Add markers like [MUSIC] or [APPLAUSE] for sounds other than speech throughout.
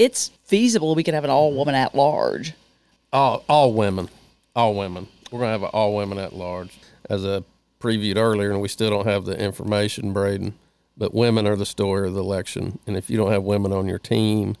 it's feasible we could have an all woman at large. All all women, all women. We're gonna have an all women at large, as I previewed earlier, and we still don't have the information, Braden. But women are the story of the election, and if you don't have women on your team,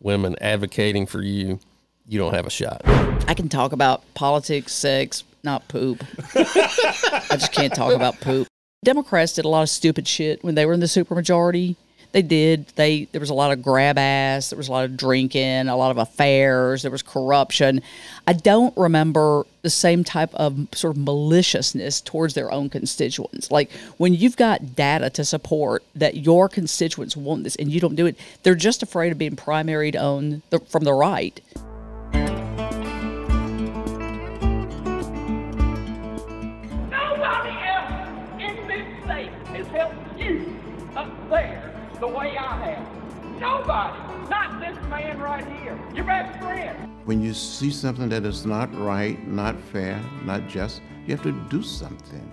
women advocating for you, you don't have a shot. I can talk about politics, sex, not poop. [LAUGHS] I just can't talk about poop. Democrats did a lot of stupid shit when they were in the supermajority. They did. They there was a lot of grab ass. There was a lot of drinking, a lot of affairs. There was corruption. I don't remember the same type of sort of maliciousness towards their own constituents. Like when you've got data to support that your constituents want this and you don't do it, they're just afraid of being primaried on the, from the right. Nobody. Not this man right here. Your best friend. When you see something that is not right, not fair, not just, you have to do something.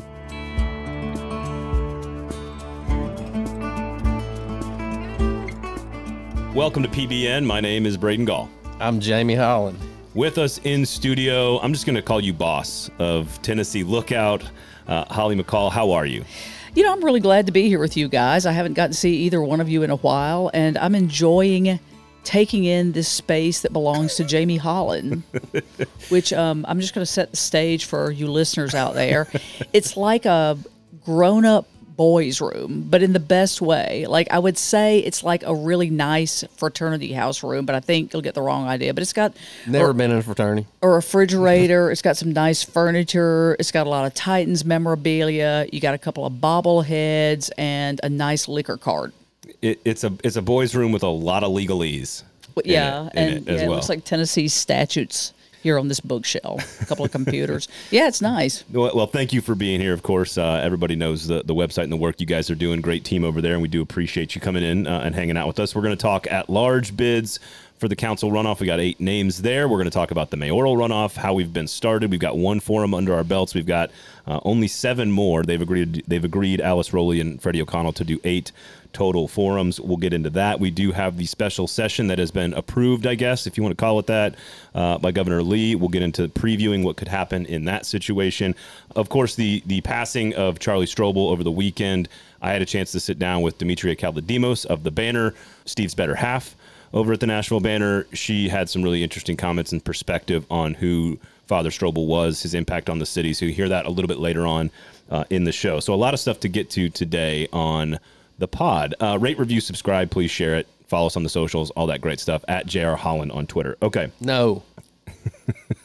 Welcome to PBN. My name is Braden Gall. I'm Jamie Hollin. With us in studio, I'm just going to call you boss of Tennessee Lookout. Uh, Holly McCall, how are you? You know, I'm really glad to be here with you guys. I haven't gotten to see either one of you in a while, and I'm enjoying taking in this space that belongs to Jamie Hollin, [LAUGHS] which um, I'm just going to set the stage for you listeners out there. It's like a grown up boys' room, but in the best way. Like I would say, it's like a really nice fraternity house room, but I think you'll get the wrong idea. But it's got Never been in a fraternity. a refrigerator. It's got some nice furniture. It's got a lot of Titans memorabilia. You got a couple of bobbleheads and a nice liquor card. It, it's a it's a boys' room with a lot of legalese. But in yeah, it- in and it as yeah, it looks like Tennessee statutes here on this bookshelf. A couple of computers. [LAUGHS] Yeah, it's nice. Well, well, thank you for being here. Of course, uh, everybody knows the, the website and the work you guys are doing. Great team over there, and we do appreciate you coming in uh, and hanging out with us. We're going to talk at large bids for the council runoff. We got eight names there. We're going to talk about the mayoral runoff, how we've been started. We've got one forum under our belts. We've got uh, only seven more. They've agreed. They've agreed. Alice Rolli and Freddie O'Connell to do eight total forums. We'll get into that. We do have the special session that has been approved, I guess, if you want to call it that, uh, by Governor Lee. We'll get into previewing what could happen in that situation. Of course, the the passing of Charlie Strobel over the weekend. I had a chance to sit down with Demetria Kalodimos of the Banner, Steve's better half over at the Nashville Banner. She had some really interesting comments and perspective on who Father Strobel was, his impact on the city. So you hear that a little bit later on uh, in the show. So a lot of stuff to get to today on the pod. Uh, rate, review, subscribe, please share it. Follow us on the socials, all that great stuff at JR Hollin on Twitter. Okay. No. [LAUGHS]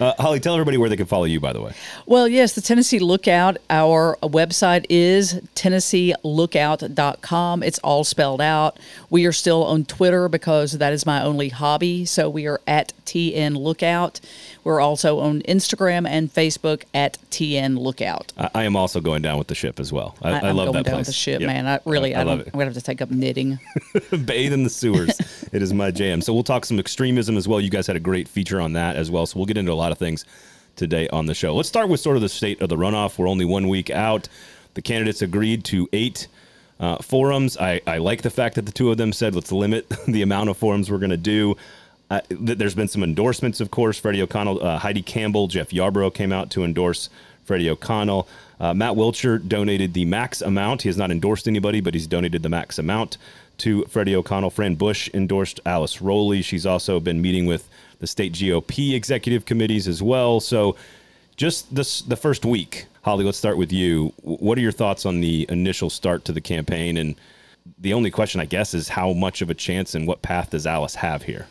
Uh, Holly, tell everybody where they can follow you, by the way. Well, yes, the Tennessee Lookout, our website is TennesseeLookout.com. It's all spelled out. We are still on Twitter because that is my only hobby. So we are at TN Lookout. We're also on Instagram and Facebook at TN Lookout. I, I am also going down with the ship as well. I, I, am love going that down place. with the ship, Yep. man. I really, I, love it. I'm going to have to take up knitting. [LAUGHS] bathe in the sewers. [LAUGHS] it is my jam. So we'll talk some extremism as well. You guys had a great feature on that as well. So we'll get into a lot of things today on the show. Let's start with sort of the state of the runoff. We're only one week out. The candidates agreed to eight uh, forums. I, I like the fact that the two of them said, let's limit [LAUGHS] the amount of forums we're going to do. Uh, th- there's been some endorsements, of course. Freddie O'Connell, uh, Heidi Campbell, Jeff Yarbro came out to endorse Freddie O'Connell. Uh, Matt Wiltshire donated the max amount. He has not endorsed anybody, but he's donated the max amount to Freddie O'Connell. Fran Bush endorsed Alice Rolli. She's also been meeting with the state GOP executive committees as well. So, just this the first week, Holly. Let's start with you. What are your thoughts on the initial start to the campaign? And the only question, I guess, is how much of a chance and what path does Alice have here?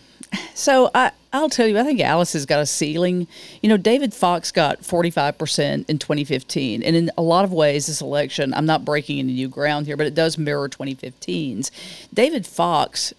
So I, I'll tell you, I think Alice has got a ceiling. You know, David Fox got 45% in 2015. And in a lot of ways, this election, I'm not breaking any new ground here, but it does mirror 2015's. David Fox,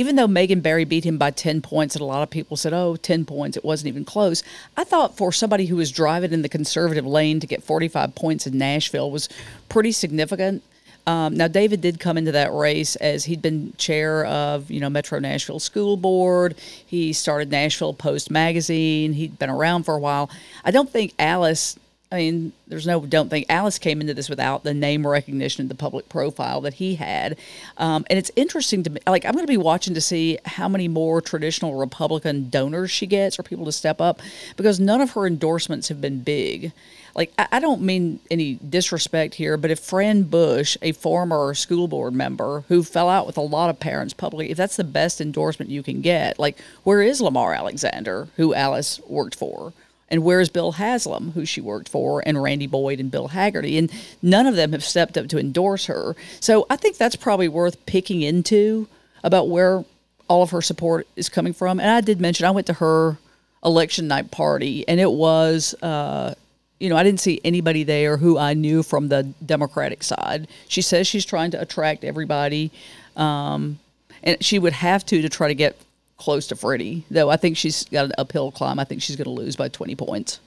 even though Megan Barry beat him by 10 points, and a lot of people said, oh, 10 points, it wasn't even close. I thought for somebody who was driving in the conservative lane to get 45 points in Nashville was pretty significant. Um, now, David did come into that race as he'd been chair of, you know, Metro Nashville School Board. He started Nashville Post magazine. He'd been around for a while. I don't think Alice I mean, there's no don't think Alice came into this without the name recognition, the public profile that he had, um, and it's interesting to me. Like, I'm going to be watching to see how many more traditional Republican donors she gets or people to step up, because none of her endorsements have been big. Like, I, I don't mean any disrespect here, but if Fran Bush, a former school board member who fell out with a lot of parents publicly, if that's the best endorsement you can get, like, where is Lamar Alexander, who Alice worked for? And where's Bill Haslam, who she worked for, and Randy Boyd and Bill Hagerty? And none of them have stepped up to endorse her. So I think that's probably worth picking into about where all of her support is coming from. And I did mention I went to her election night party, and it was, uh, you know, I didn't see anybody there who I knew from the Democratic side. She says she's trying to attract everybody, um, and she would have to to try to get close to Freddie. Though I think she's got an uphill climb. I think she's going to lose by 20 points.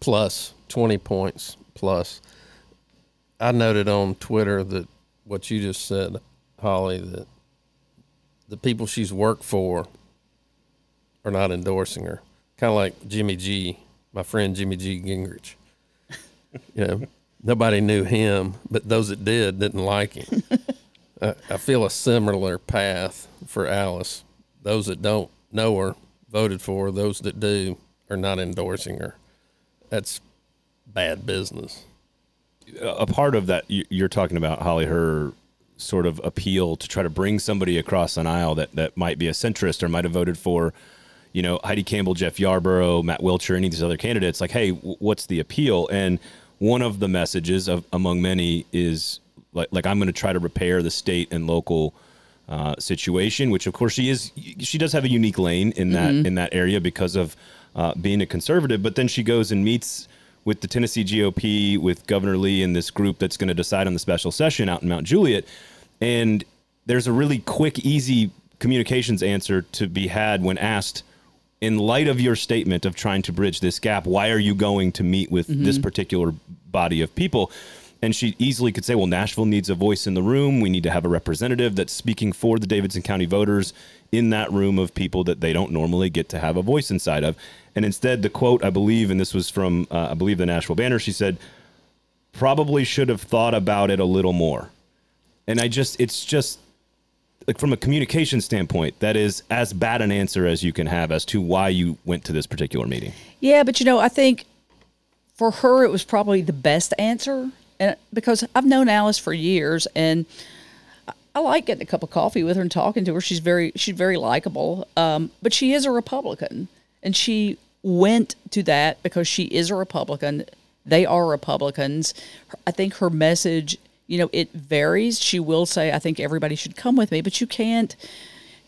plus 20 points plus. I noted on Twitter that what you just said, Holly, that the people she's worked for are not endorsing her. Kind of like Jimmy G, my friend Jimmy G. Gingrich. [LAUGHS] you know, nobody knew him, but those that did didn't like him. [LAUGHS] I, I feel a similar path for Alice. Those that don't know her voted for. Those that do are not endorsing her. That's bad business. a part of that you- you're talking about Holly her sort of appeal to try to bring somebody across an aisle that that might be a centrist or might have voted for you know Heidi Campbell, Jeff Yarbro, Matt Wiltshire, any of these other candidates like hey what's the appeal and one of the messages of among many is like like I'm going to try to repair the state and local uh, situation, which of course she is. She does have a unique lane in that in that area because of uh, being a conservative. But then she goes and meets with the Tennessee GOP, with Governor Lee, and this group that's going to decide on the special session out in Mount Juliet. And there's a really quick, easy communications answer to be had when asked. In light of your statement of trying to bridge this gap, why are you going to meet with this particular body of people? And she easily could say, well, Nashville needs a voice in the room. We need to have a representative that's speaking for the Davidson County voters in that room of people that they don't normally get to have a voice inside of. And instead, the quote, I believe, and this was from, uh, I believe, the Nashville Banner, she said, probably should have thought about it a little more. And I just, it's just, like from a communication standpoint, that is as bad an answer as you can have as to why you went to this particular meeting. Yeah, but you know, I think for her it was probably the best answer, and because I've known Alice for years, and I- like getting a cup of coffee with her and talking to her. She's very she's very likable, um, but she is a Republican, and she went to that because she is a Republican. They are Republicans. I think her message, you know, it varies. She will say, "I think everybody should come with me," but you can't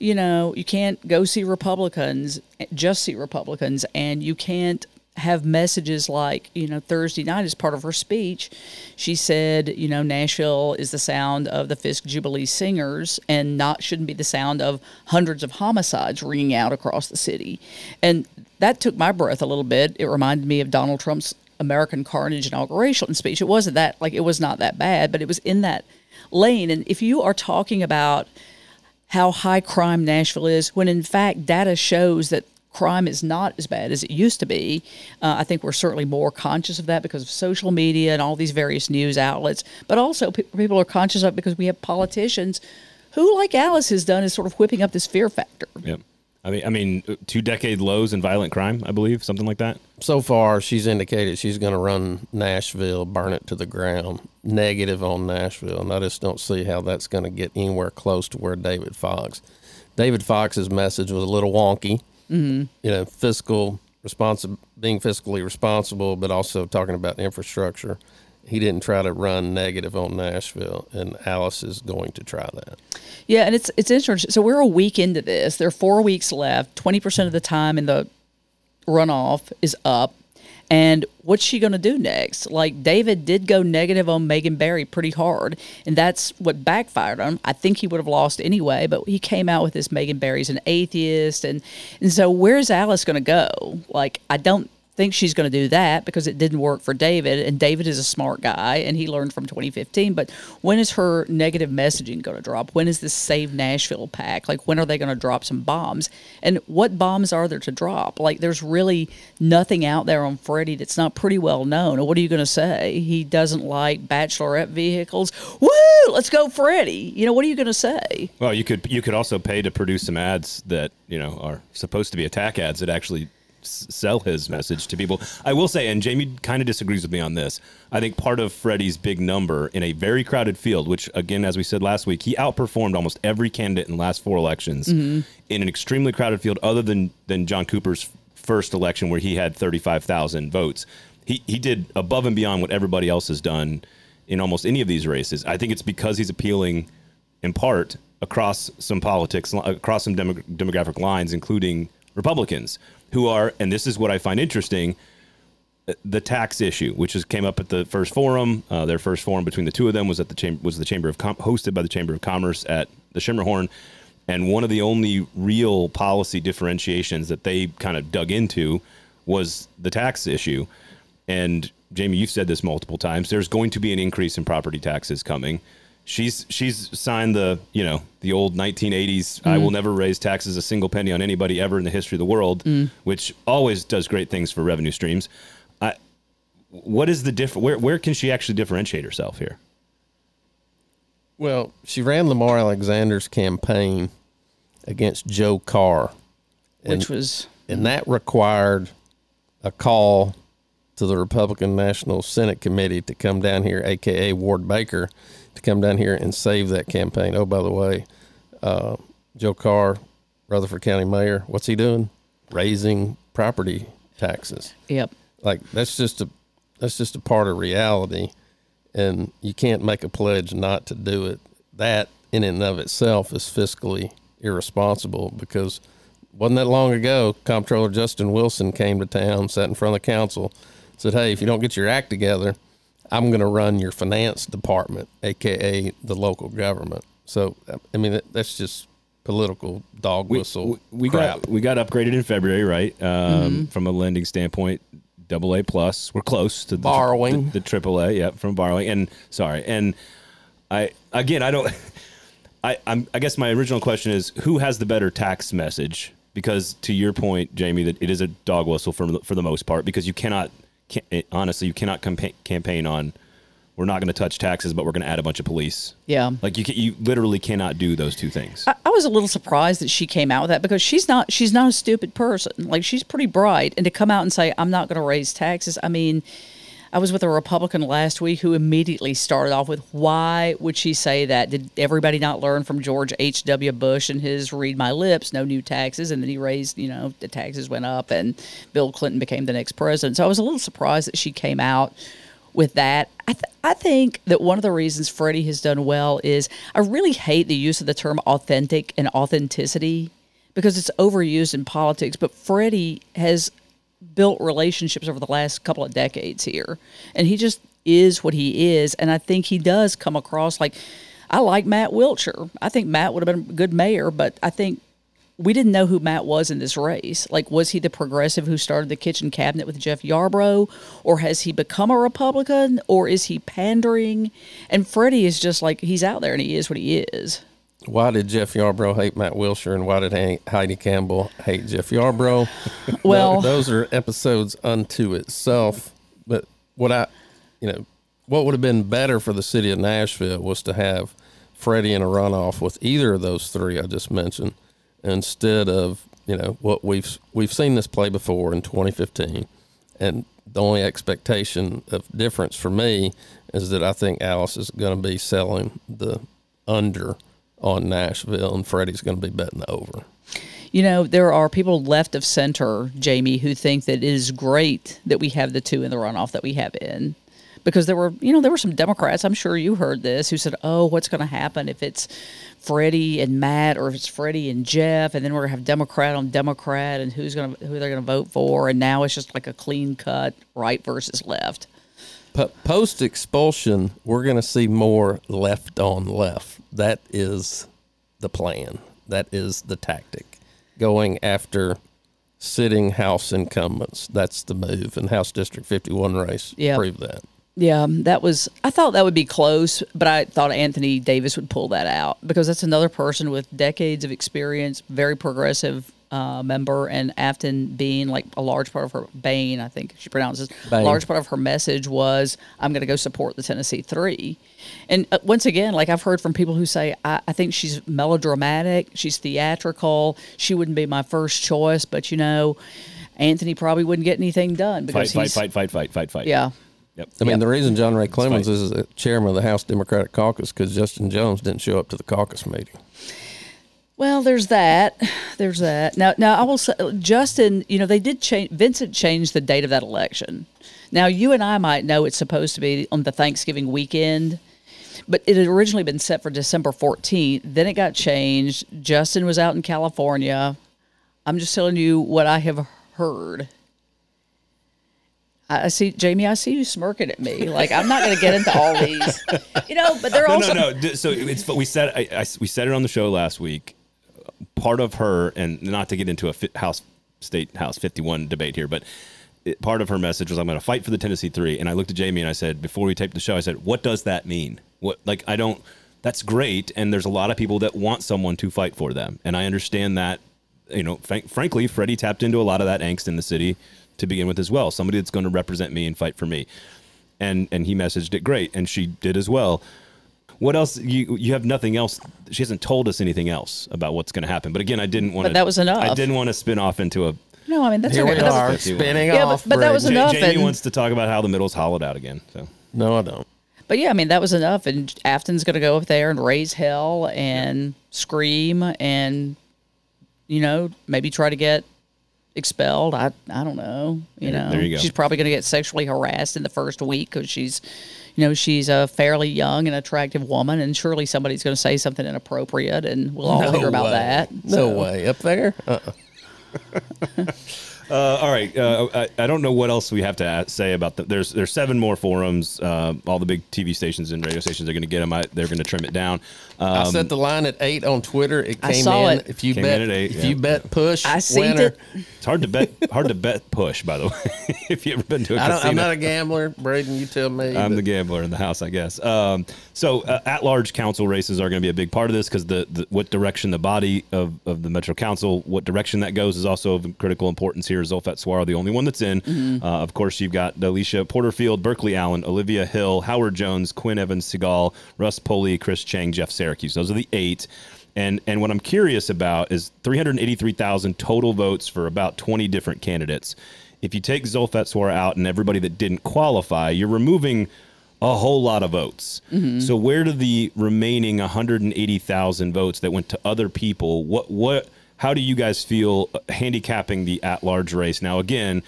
you know, you can't go see Republicans, just see Republicans, and you can't have messages like, you know, Thursday night as part of her speech, she said, you know, Nashville is the sound of the Fisk Jubilee singers and not shouldn't be the sound of hundreds of homicides ringing out across the city. And that took my breath a little bit. It reminded me of Donald Trump's American Carnage inauguration speech. It wasn't that like it was not that bad, but it was in that lane. And if you are talking about how high crime Nashville is, when in fact data shows that crime is not as bad as it used to be. Uh, I think we're certainly more conscious of that because of social media and all these various news outlets, but also pe- people are conscious of it because we have politicians who, like Alice has done, is sort of whipping up this fear factor. Yep. I mean, I mean, two decade lows in violent crime, I believe, something like that. So far, she's indicated she's going to run Nashville, burn it to the ground, negative on Nashville, and I just don't see how that's going to get anywhere close to where David Fox. David Fox's message was a little wonky. Mm-hmm. You know, fiscal responsi- being fiscally responsible, but also talking about infrastructure. He didn't try to run negative on Nashville, and Alice is going to try that. Yeah, and it's it's interesting. So we're a week into this. There are four weeks left. Twenty percent of the time in the runoff is up. And what's she going to do next? Like David did go negative on Megan Barry pretty hard, and that's what backfired on him. I think he would have lost anyway, but he came out with this Megan Barry's an atheist, and and so where's Alice going to go? Like I don't think she's going to do that because it didn't work for David, and David is a smart guy and he learned from 2015. But when is her negative messaging going to drop? When is this Save Nashville pack? Like, when are they going to drop some bombs? And what bombs are there to drop? Like, there's really nothing out there on Freddie that's not pretty well known. What are you going to say? He doesn't like bachelorette vehicles. Woo! Let's go, Freddie. You know, what are you going to say? Well, you could you could also pay to produce some ads that you know are supposed to be attack ads that actually sell his message to people. I will say, and Jamie kind of disagrees with me on this. I think part of Freddie's big number in a very crowded field, which again, as we said last week, he outperformed almost every candidate in the last four elections mm-hmm. in an extremely crowded field, other than than John Cooper's first election where he had thirty five thousand votes. He he did above and beyond what everybody else has done in almost any of these races. I think it's because he's appealing in part across some politics, across some demo- demographic lines, including Republicans, who are, and this is what I find interesting, uh, the tax issue, which has came up at the first forum. Uh, their first forum between the two of them was at the chamber, was the Chamber of Com- hosted by the Chamber of Commerce at the Schermerhorn, and one of the only real policy differentiations that they kind of dug into was the tax issue. And Jamie, you've said this multiple times. There's going to be an increase in property taxes coming. She's she's signed the you know the old 1980s. I will mm. never raise taxes a single penny on anybody ever in the history of the world, mm. which always does great things for revenue streams. I, what is the diff? Where where can she actually differentiate herself here? Well, she ran Lamar Alexander's campaign against Joe Carr, Which was and that required a call to the Republican National Senate Committee to come down here, aka Ward Baker, to come down here and save that campaign. Oh, by the way, uh, Joe Carr, Rutherford County Mayor, what's he doing? Raising property taxes. yep. Like that's just a that's just a part of reality, and you can't make a pledge not to do it. That in and of itself is fiscally irresponsible because wasn't that long ago comptroller justin wilson came to town sat in front of the council said hey if you don't get your act together i'm going to run your finance department aka the local government so i mean that's just political dog whistle we, we crap. got we got upgraded in February, right? Um, From a lending standpoint, double A plus. We're close to the, Borrowing. the, the triple A. Yeah, from borrowing. And sorry, and I again, I don't. [LAUGHS] I I'm, I guess my original question is who has the better tax message? Because to your point, Jamie, that it is a dog whistle for the- for the most part. Because you cannot, can, it, eh, honestly, you cannot campa- campaign on. We're not going to touch taxes, but we're going to add a bunch of police. Yeah. Like you, can, you literally cannot do those two things. I, I was a little surprised that she came out with that because she's not she's not a stupid person. Like she's pretty bright, and to come out and say I'm not going to raise taxes. I mean, I was with a Republican last week who immediately started off with why would she say that? Did everybody not learn from George H. W. Bush and his "Read My Lips"? No new taxes, and then he raised you know the taxes went up, and Bill Clinton became the next president. So I was a little surprised that she came out with that. I, th- I think that one of the reasons Freddie has done well is I really hate the use of the term authentic and authenticity because it's overused in politics. But Freddie has built relationships over the last couple of decades here, and he just is what he is. And I think he does come across like I like Matt Wiltshire. I think Matt would have been a good mayor, but I think we didn't know who Matt was in this race. Like, was he the progressive who started the kitchen cabinet with Jeff Yarbro, or has he become a Republican, or is he pandering? And Freddie is just like he's out there and he is what he is. Why did Jeff Yarbro hate Matt Wiltshire, and why did Heidi Campbell hate Jeff Yarbro? [LAUGHS] Well- Tho- those are episodes unto itself. But what I, you know, what would have been better for the city of Nashville was to have Freddie in a runoff with either of those three I just mentioned, instead of you know what we've we've seen this play before in 2015, and the only expectation of difference for me is that I think Alice is going to be selling the under on Nashville, and Freddie's going to be betting the over. You know, there are people left of center, Jamie, who think that it is great that we have the two in the runoff that we have in. Because there were, you know, there were some Democrats, I'm sure you heard this, who said, oh, what's going to happen if it's Freddie and Matt or if it's Freddie and Jeff, and then we're going to have Democrat on Democrat and who's going to, who they're going to vote for. And now it's just like a clean cut right versus left. Po- Post expulsion, we're going to see more left on left. That is the plan. That is the tactic. Going after sitting House incumbents. That's the move, and House District 51 race Yeah. proved that. Yeah, that was. I thought that would be close, but I thought Anthony Davis would pull that out because that's another person with decades of experience, very progressive uh, member, and Aftyn being like a large part of her Behn, I think she pronounces Behn. large part of her message was, "I'm going to go support the Tennessee Three. And uh, once again, like I've heard from people who say, I, I think she's melodramatic, she's theatrical, she wouldn't be my first choice, but you know, Anthony probably wouldn't get anything done because fight, he's fight, fight, fight, fight, fight. yeah. Yep. I mean, Yep. the reason John Ray Clemmons is the chairman of the House Democratic Caucus because Justin Jones didn't show up to the caucus meeting. Well, there's that. There's that. Now, now I will say, Justin. You know, they did change. Vincent changed the date of that election. Now, you and I might know it's supposed to be on the Thanksgiving weekend, but it had originally been set for December 14th. Then it got changed. Justin was out in California. I'm just telling you what I have heard. I see, Jamie. I see you smirking at me. Like I'm not going to get into all these, [LAUGHS] you know. But they're No, also no, no. So it's we said I, I, we said it on the show last week. Part of her, and not to get into a House State House 51 debate here, but it, part of her message was, "I'm going to fight for the Tennessee three. And I looked at Jamie and I said, before we taped the show, I said, "What does that mean? What like I don't. That's great, and there's a lot of people that want someone to fight for them, and I understand that. You know, frank, frankly, Freddie tapped into a lot of that angst in the city to begin with as well. Somebody that's going to represent me and fight for me." and and he messaged it great and she did as well what else you you have nothing else she hasn't told us anything else about what's going to happen but again i didn't want to But that was enough. i didn't want to spin off into a no. I mean, that's Here we okay. That's- are, 51. spinning Yeah, but- off. but that was Brady. Enough. jamie and- wants to talk about how the middle's hollowed out again so No, I don't. But yeah, I mean that was enough, and Aftyn's going to go up there and raise hell and scream and you know maybe try to get expelled. I I don't know. You know, there you go. she's probably going to get sexually harassed in the first week because she's, you know, she's a fairly young and attractive woman, and surely somebody's going to say something inappropriate, and we'll all hear about way. that. No So- way. Up there? Uh-uh. [LAUGHS] Uh, all right. Uh, I, I don't know what else we have to a- say about the. There's there's seven more forums. Uh, all the big TV stations and radio stations are going to get them. I, they're going to trim it down. I Um, set the line at eight on Twitter. It I came saw in. it. If you Came bet, in at eight, if yeah. you bet push, I seen winner. it. it's hard to bet. Hard to bet push. By the way, [LAUGHS] if you ever been to a I don't, casino. I'm not a gambler, Braden. You tell me. I'm but- the gambler in the house, I guess. Um, so, uh, at-large council races are going to be a big part of this because the, the what direction the body of, of the Metro Council, what direction that goes, is also of critical importance here. Zulfat Suara, the only one that's in. Uh, of course, you've got Alicia Porterfield, Burkley Allen, Olivia Hill, Howard Jones, Quinn Evans Segal, Russ Pulley, Chris Chang, Jeff Those are the eight. And and what I'm curious about is 383,000 total votes for about 20 different candidates. If you take Suara out and everybody that didn't qualify, you're removing a whole lot of votes. Mm-hmm. So where do the remaining 180,000 votes that went to other people? What what? How do you guys feel handicapping the at-large race now? Again,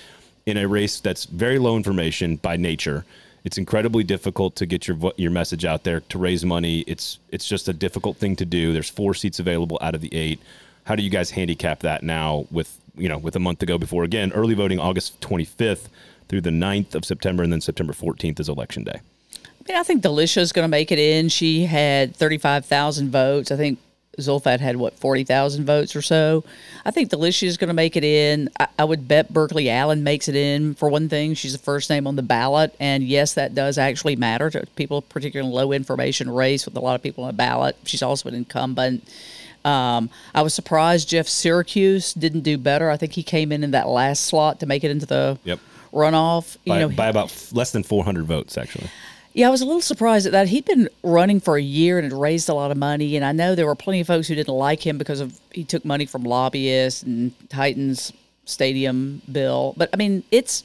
in a race that's very low information by nature, it's incredibly difficult to get your your message out there to raise money. It's it's just a difficult thing to do. There's four seats available out of the eight. How do you guys handicap that now with you know with a month to go before again early voting August 25th through the 9th of September and then September 14th is election day. I mean, I think Delishia's going to make it in. She had 35,000 votes. I think Zulfat had, what, 40,000 votes or so. I think Delishia is going to make it in. I, I would bet Burkley Allen makes it in for one thing. She's the first name on the ballot. And yes, that does actually matter to people, particularly in low information race with a lot of people on the ballot. She's also an incumbent. Um, I was surprised Jeff Syracuse didn't do better. I think he came in in that last slot to make it into the Yep. runoff. You By, know, by about f- less than 400 votes actually. Yeah, I was a little surprised at that. He'd been running for a year and had raised a lot of money, and I know there were plenty of folks who didn't like him because of he took money from lobbyists and Titans stadium bill. But I mean, it's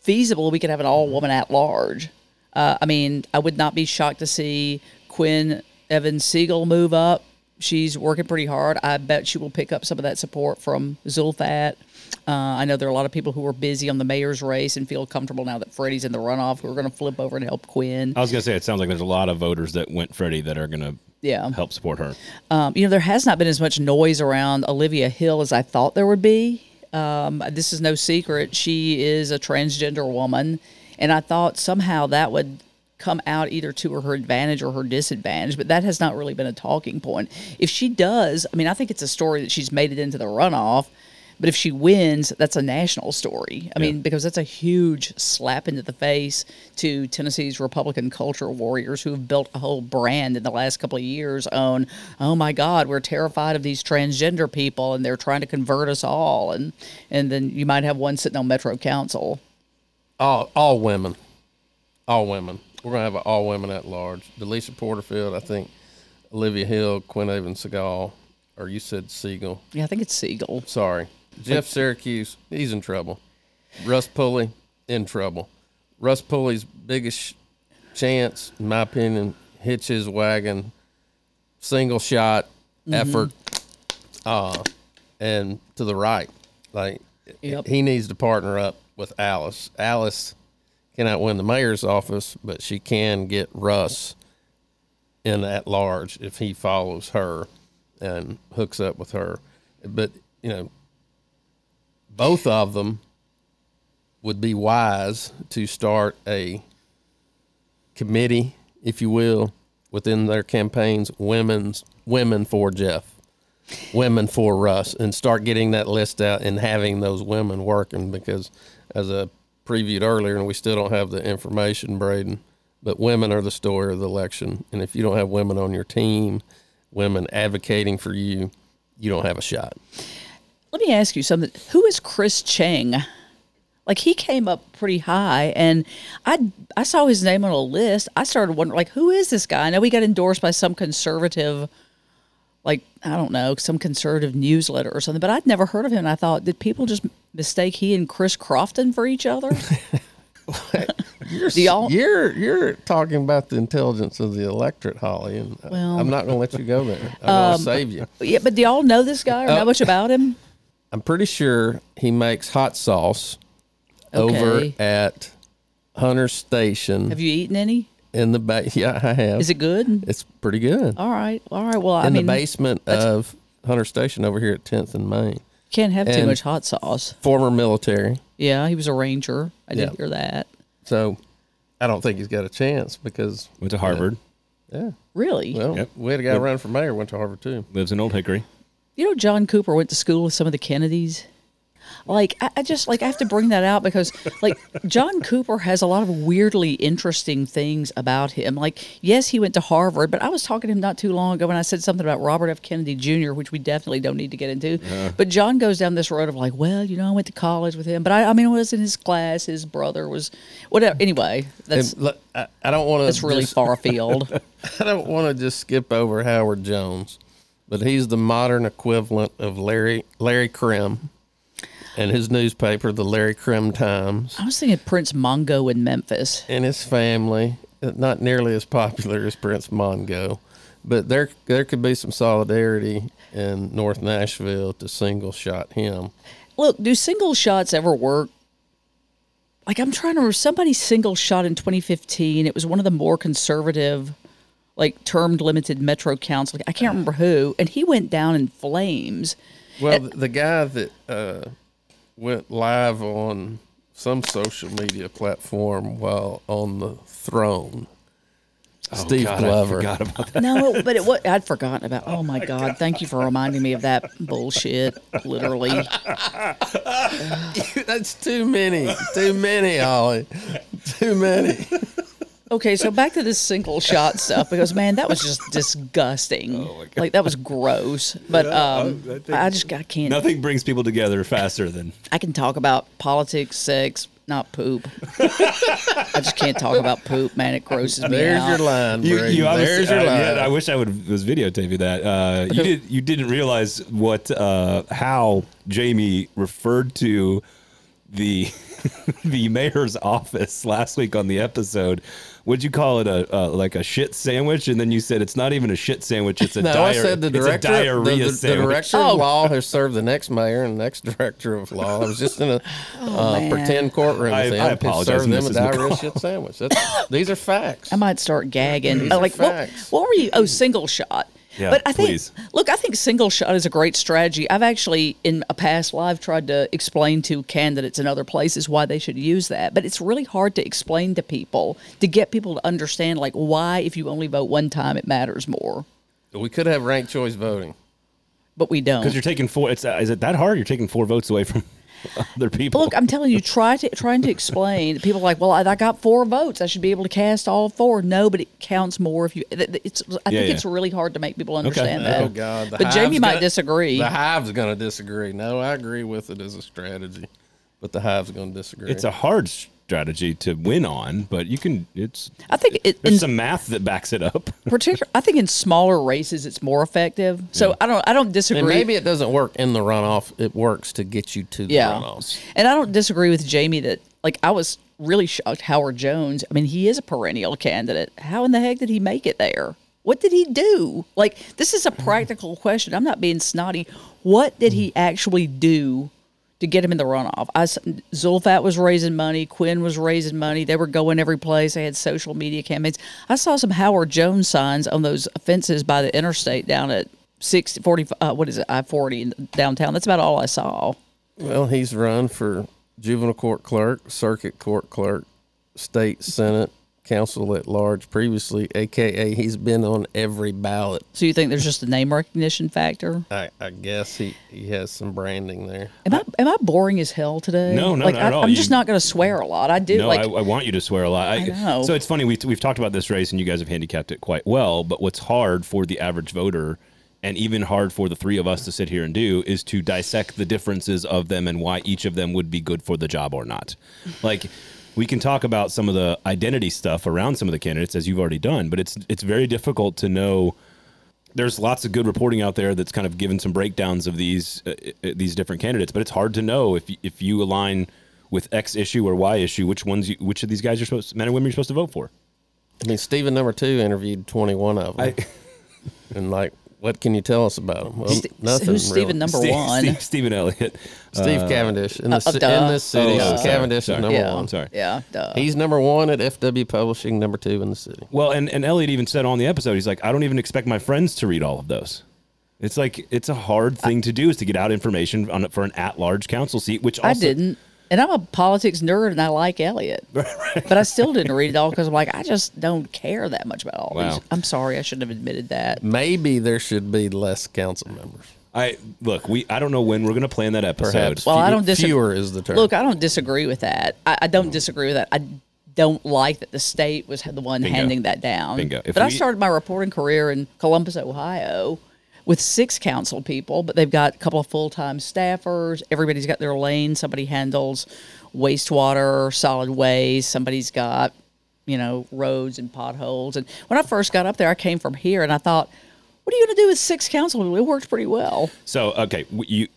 feasible we could have an all woman at large. Uh, I mean, I would not be shocked to see Quinn Evans Siegel move up. She's working pretty hard. I bet she will pick up some of that support from Zulfat. Uh, I know there are a lot of people who are busy on the mayor's race and feel comfortable now that Freddie's in the runoff who are going to flip over and help Quinn. I was going to say it sounds like there's a lot of voters that went Freddie that are going to Yeah. help support her. Um, you know, there has not been as much noise around Olivia Hill as I thought there would be. Um, this is no secret. She is a transgender woman. And I thought somehow that would come out either to her advantage or her disadvantage, but that has not really been a talking point. If she does, I mean, I think it's a story that she's made it into the runoff. But if she wins, that's a national story. I mean, because that's a huge slap into the face to Tennessee's Republican culture warriors who have built a whole brand in the last couple of years on, oh my God, we're terrified of these transgender people and they're trying to convert us all. And and then you might have one sitting on Metro Council. all all women, all women. We're gonna have an all women at large. Delishia Porterfield, I think, Olivia Hill, Quinn Avon Segal, or you said Siegel. Yeah, I think it's Siegel. Sorry, Jeff Syracuse, he's in trouble. Russ Pulley in trouble. Russ Pulley's biggest chance, in my opinion, hitch his wagon, single shot effort, uh, and to the right. Like Yep. he needs to partner up with Alice. Alice cannot win the mayor's office, but she can get Russ in at large if he follows her and hooks up with her. But you know, both of them would be wise to start a committee, if you will, within their campaigns, women's women for Jeff, women for Russ, and start getting that list out and having those women working because as I previewed earlier, and we still don't have the information, Braden, but women are the story of the election. And if you don't have women on your team, women advocating for you, you don't have a shot. Let me ask you something. Who is Chris Chang? Like he came up pretty high, and I I saw his name on a list. I started wondering, like, who is this guy? I know he got endorsed by some conservative, like I don't know, some conservative newsletter or something. But I'd never heard of him. And I thought, did people just mistake he and Chris Crofton for each other? [LAUGHS] You're, you're you're talking about the intelligence of the electorate, Holly, and uh, Well- Um, I'm not going to let you go there. I'm going to save you. yeah, but do y'all know this guy or know much about him? I'm pretty sure he makes hot sauce over at Hunter Station Have you eaten any? in the back. Yeah, I have. Is it good? It's pretty good. All right, all right. Well, I in mean, the basement of Hunter Station over here at 10th and Main. Can't have too and- much hot sauce. Former military, Yeah, he was a ranger. I did Yeah. hear that. so I don't think he's got a chance because Went to Harvard. yeah. Really? Well, Yep. we had a guy running for mayor went to Harvard too. Lives in Old Hickory. You know, John Cooper went to school with some of the Kennedys. Like, I, I just like I have to bring that out because, like, John Cooper has a lot of weirdly interesting things about him. Like, yes, he went to Harvard, but I was talking to him not too long ago when I said something about Robert F. Kennedy Jr., which we definitely don't need to get into. Uh-huh. But John goes down this road of like, well, you know, I went to college with him, but I, I mean, I was in his class. His brother was whatever. Anyway, that's And look, I, I don't want to. that's really far afield. [LAUGHS] I don't want to just skip over Howard Jones, but he's the modern equivalent of Larry Larry Krim, and his newspaper, the Larry Krim Times, I was thinking Prince Mongo in Memphis. and his family. uh, Not nearly as popular as Prince Mongo, but there there could be some solidarity in North Nashville to single shot him. Look, do single shots ever work? Like I'm trying to remember somebody single shot in 2015. It was one of the more conservative, like termed limited Metro Council. I can't remember who, and he went down in flames. Well, the, the guy that uh, went live on some social media platform while on the throne, oh, Steve Oh, God, I Glover. forgot about that. No, but it was I'd forgotten about. Oh my God! Thank you for reminding me of that bullshit. Literally, [LAUGHS] That's too many. Too many, Ollie. Too many. Okay, so back to this single shot stuff because man, that was just [LAUGHS] disgusting. Like that was gross. But um, I just I can't. Nothing brings people together faster than I can talk about politics, sex, not poop. I just can't talk about poop, man. It grosses me There's out. your line, You, Brady. you obviously, There's your uh, line. yeah, I wish I would was videotaping that. Uh, you did. You didn't realize what uh, how Jamie referred to the [LAUGHS] the mayor's office last week on the episode. Would you call it a uh, like a shit sandwich? And then you said it's not even a shit sandwich. It's a diarrhea sandwich. no, diar- I said the director, diarrhea the, the, the director Oh. of law has served the next mayor and the next director of law. I was just in a [LAUGHS] uh, Oh, man. pretend courtroom I- with I him. apologize, Served them a diarrhea McCall. shit sandwich. That's, these are facts. I might start gagging. These Uh, are like what, what were you? Oh, single shot. Yeah, but I think please. look, I think single shot is a great strategy. I've actually in a past life tried to explain to candidates in other places why they should use that, but it's really hard to explain to people to get people to understand like why if you only vote one time it matters more. We could have ranked choice voting. but we don't. Because you're taking four. It's uh, is it that hard? You're taking four votes away from other people. Look, I'm telling you, try to trying to explain. People are like, well, I, I got four votes. I should be able to cast all four. No, but it counts more if you. It's. I Yeah, think yeah. it's really hard to make people understand oh, that. Oh God! But Jamie might gonna- disagree. The Hive's going to disagree. No, I agree with it as a strategy, but the Hive's going to disagree. it's a hard strategy to win on, but you can. It's I think it, in some math that backs it up. [LAUGHS] particular. I think in smaller races it's more effective. So I don't. I don't disagree. and maybe it doesn't work in the runoff. It works to get you to the yeah. runoffs. And I don't disagree with Jamie that like I was really shocked Howard Jones. I mean, he is a perennial candidate. How in the heck did he make it there? What did he do? Like this is a practical question. I'm not being snotty. What did he actually do to get him in the runoff? I Zulfat was raising money, Quinn was raising money. They were going every place. They had social media campaigns. I saw some Howard Jones signs on those fences by the interstate down at 60 40 uh, what is it? I-40 downtown. That's about all I saw. Well, he's run for juvenile court clerk, circuit court clerk, state senate, council at large previously, aka he's been on every ballot. So you think there's just a name recognition factor? I, I guess he, he has some branding there. Am I am I boring as hell today? No, no, like, not I, at all. I'm just You- not going to swear a lot. I do No, like I, I want you to swear a lot. I, I know. So it's funny. We've, we've talked about this race, and you guys have handicapped it quite well. But what's hard for the average voter, and even hard for the three of us to sit here and do, is to dissect the differences of them and why each of them would be good for the job or not. Like. We can talk about some of the identity stuff around some of the candidates as you've already done, but it's it's very difficult to know there's lots of good reporting out there that's kind of given some breakdowns of these uh, uh, these different candidates, but it's hard to know if if you align with X issue or Y issue, which ones you, which of these guys you're supposed men and women you're supposed to vote for. I mean, Stephen number two interviewed 21 of them. I- and like, what can you tell us about him? Well, Ste- nothing. who's really. Stephen number [LAUGHS] Steve, one? Steve, Stephen Elliott. Steve Cavendish in, the, uh, duh. in this city. Oh, Cavendish sorry. is number yeah, one. Sorry. Yeah, duh. He's number one at FW Publishing, number two in the city. Well, and and Elliott even said on the episode, he's like, I don't even expect my friends to read all of those. It's like it's a hard thing to do is to get out information on for an at-large council seat, which also I didn't. And I'm a politics nerd and I like Elliott. [LAUGHS] But I still didn't read it all because I'm like, I just don't care that much about all Wow. these. I'm sorry, I shouldn't have admitted that. Maybe there should be less council members. I look, we I don't know when we're going to plan that episode. Perhaps. Well, I don't disagree. Fewer is the term. Look, I don't disagree with that. I, I don't disagree with that. I don't like that the state was the one Bingo. handing that down. Bingo. If but I started my reporting career in Columbus, Ohio, with six council people, but they've got a couple of full time staffers. Everybody's got their lane. Somebody handles wastewater, solid waste. Somebody's got, you know, roads and potholes. And when I first got up there, I came from here and I thought, what are you going to do with six council people? It worked pretty well. So okay, you,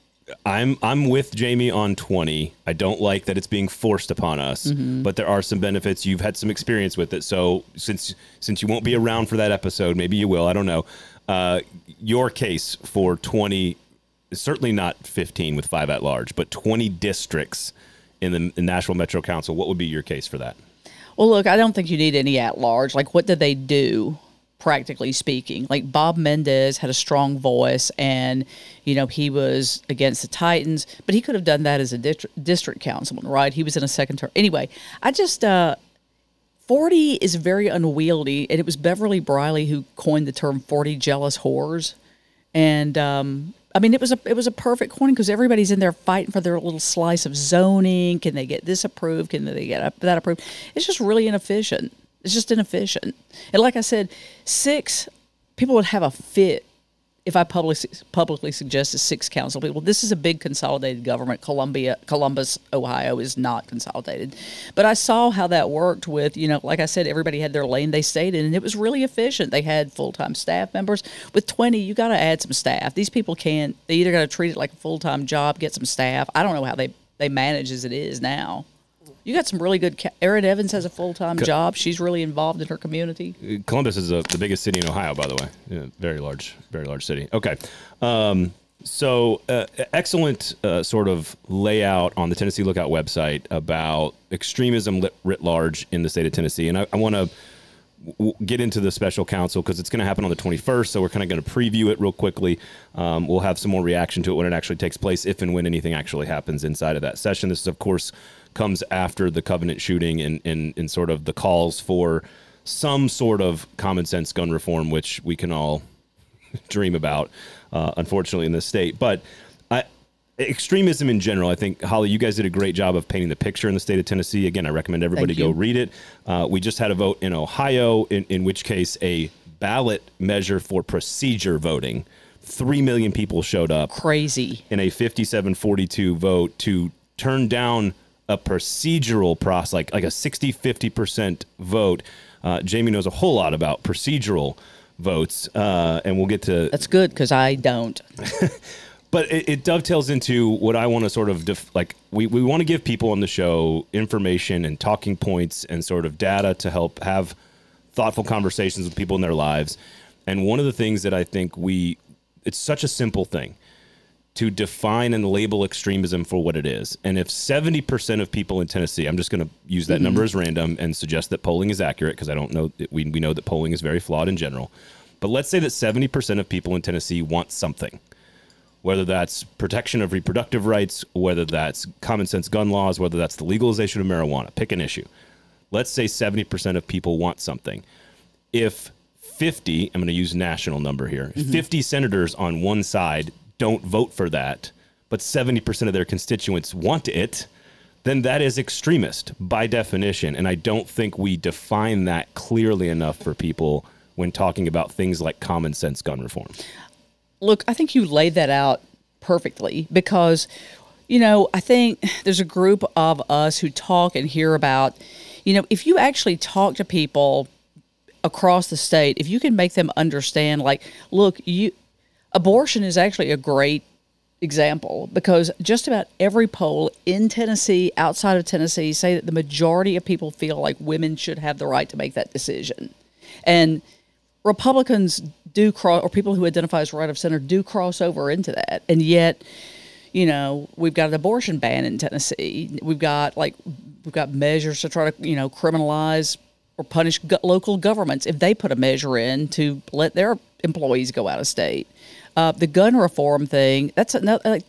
I'm I'm with Jamie on 20. I don't like that it's being forced upon us, Mm-hmm. but there are some benefits. You've had some experience with it, so since since you won't be around for that episode, maybe you will. I don't know. Uh, your case for 20, certainly not 15 with five at large, but 20 districts in the, Nashville Metro Council. What would be your case for that? Well, look, I don't think you need any at large. Like, what did they do, practically speaking? Like, Bob Mendes had a strong voice, and, you know, he was against the Titans, but he could have done that as a district, district councilman, right? He was in a second term. Anyway, I just, uh, 40 is very unwieldy, and it was Beverly Briley who coined the term 40 jealous whores. And, um, I mean, it was a it was a perfect coin because everybody's in there fighting for their little slice of zoning. Can they get this approved? Can they get that approved? It's just really inefficient. It's just inefficient. And like I said, six people would have a fit if I publicly publicly suggested six council people. This is a big consolidated government. Columbia, Columbus, Ohio is not consolidated, but I saw how that worked with you know, like I said, everybody had their lane they stayed in, and it was really efficient. They had full time staff members. With twenty, you got to add some staff. These people can't. They either got to treat it like a full time job, get some staff. I don't know how they they manage as it is now. You got some really good. Ca- Erin Evans has a full time job. She's really involved in her community. Columbus is uh the biggest city in Ohio, by the way. Yeah, very large, very large city. Okay. Um, so, uh, excellent uh, sort of layout on the Tennessee Lookout website about extremism lit, writ large in the state of Tennessee. And I, I want to w- get into the special council because it's going to happen on the 21st. So, we're kind of going to preview it real quickly. Um, we'll have some more reaction to it when it actually takes place, if and when anything actually happens inside of that session. This, is, of course, comes after the Covenant shooting and, and, and sort of the calls for some sort of common sense gun reform, which we can all [LAUGHS] dream about. uh, unfortunately, in this state. But I, extremism in general, I think Holly, you guys did a great job of painting the picture in the state of Tennessee. Again, I recommend everybody go read it. Uh, we just had a vote in Ohio, in, in which case a ballot measure for procedure voting. Three million people showed up Crazy. in a 57-42 vote to turn down a procedural process, like like a 60-50% vote. Uh, Jamie knows a whole lot about procedural votes, uh, and we'll get to That's good because I don't. [LAUGHS] but it, it dovetails into what I want to sort of def- like. We, we want to give people on the show information and talking points and sort of data to help have thoughtful conversations with people in their lives. And one of the things that I think we, it's such a simple thing to define and label extremism for what it is. And if 70% of people in Tennessee, I'm just going to use that mm-hmm. number as random and suggest that polling is accurate because I don't know, we, we know that polling is very flawed in general. But let's say that 70% of people in Tennessee want something whether that's protection of reproductive rights, whether that's common sense gun laws, whether that's the legalization of marijuana, pick an issue. Let's say 70% of people want something. If 50, I'm going to use national number here, mm-hmm. 50 senators on one side don't vote for that, but 70% of their constituents want it, then that is extremist by definition. And I don't think we define that clearly enough for people when talking about things like common sense gun reform. Look, I think you laid that out perfectly because, you know, I think there's a group of us who talk and hear about, you know, if you actually talk to people across the state, if you can make them understand, like, look, you, abortion is actually a great example because just about every poll in Tennessee, outside of Tennessee, say that the majority of people feel like women should have the right to make that decision. And Republicans do cross, or people who identify as right of center do cross over into that. And yet, you know, we've got an abortion ban in Tennessee. We've got like, we've got measures to try to, you know, criminalize or punish local governments if they put a measure in to let their employees go out of state. Uh, the gun reform thing, that's another, like,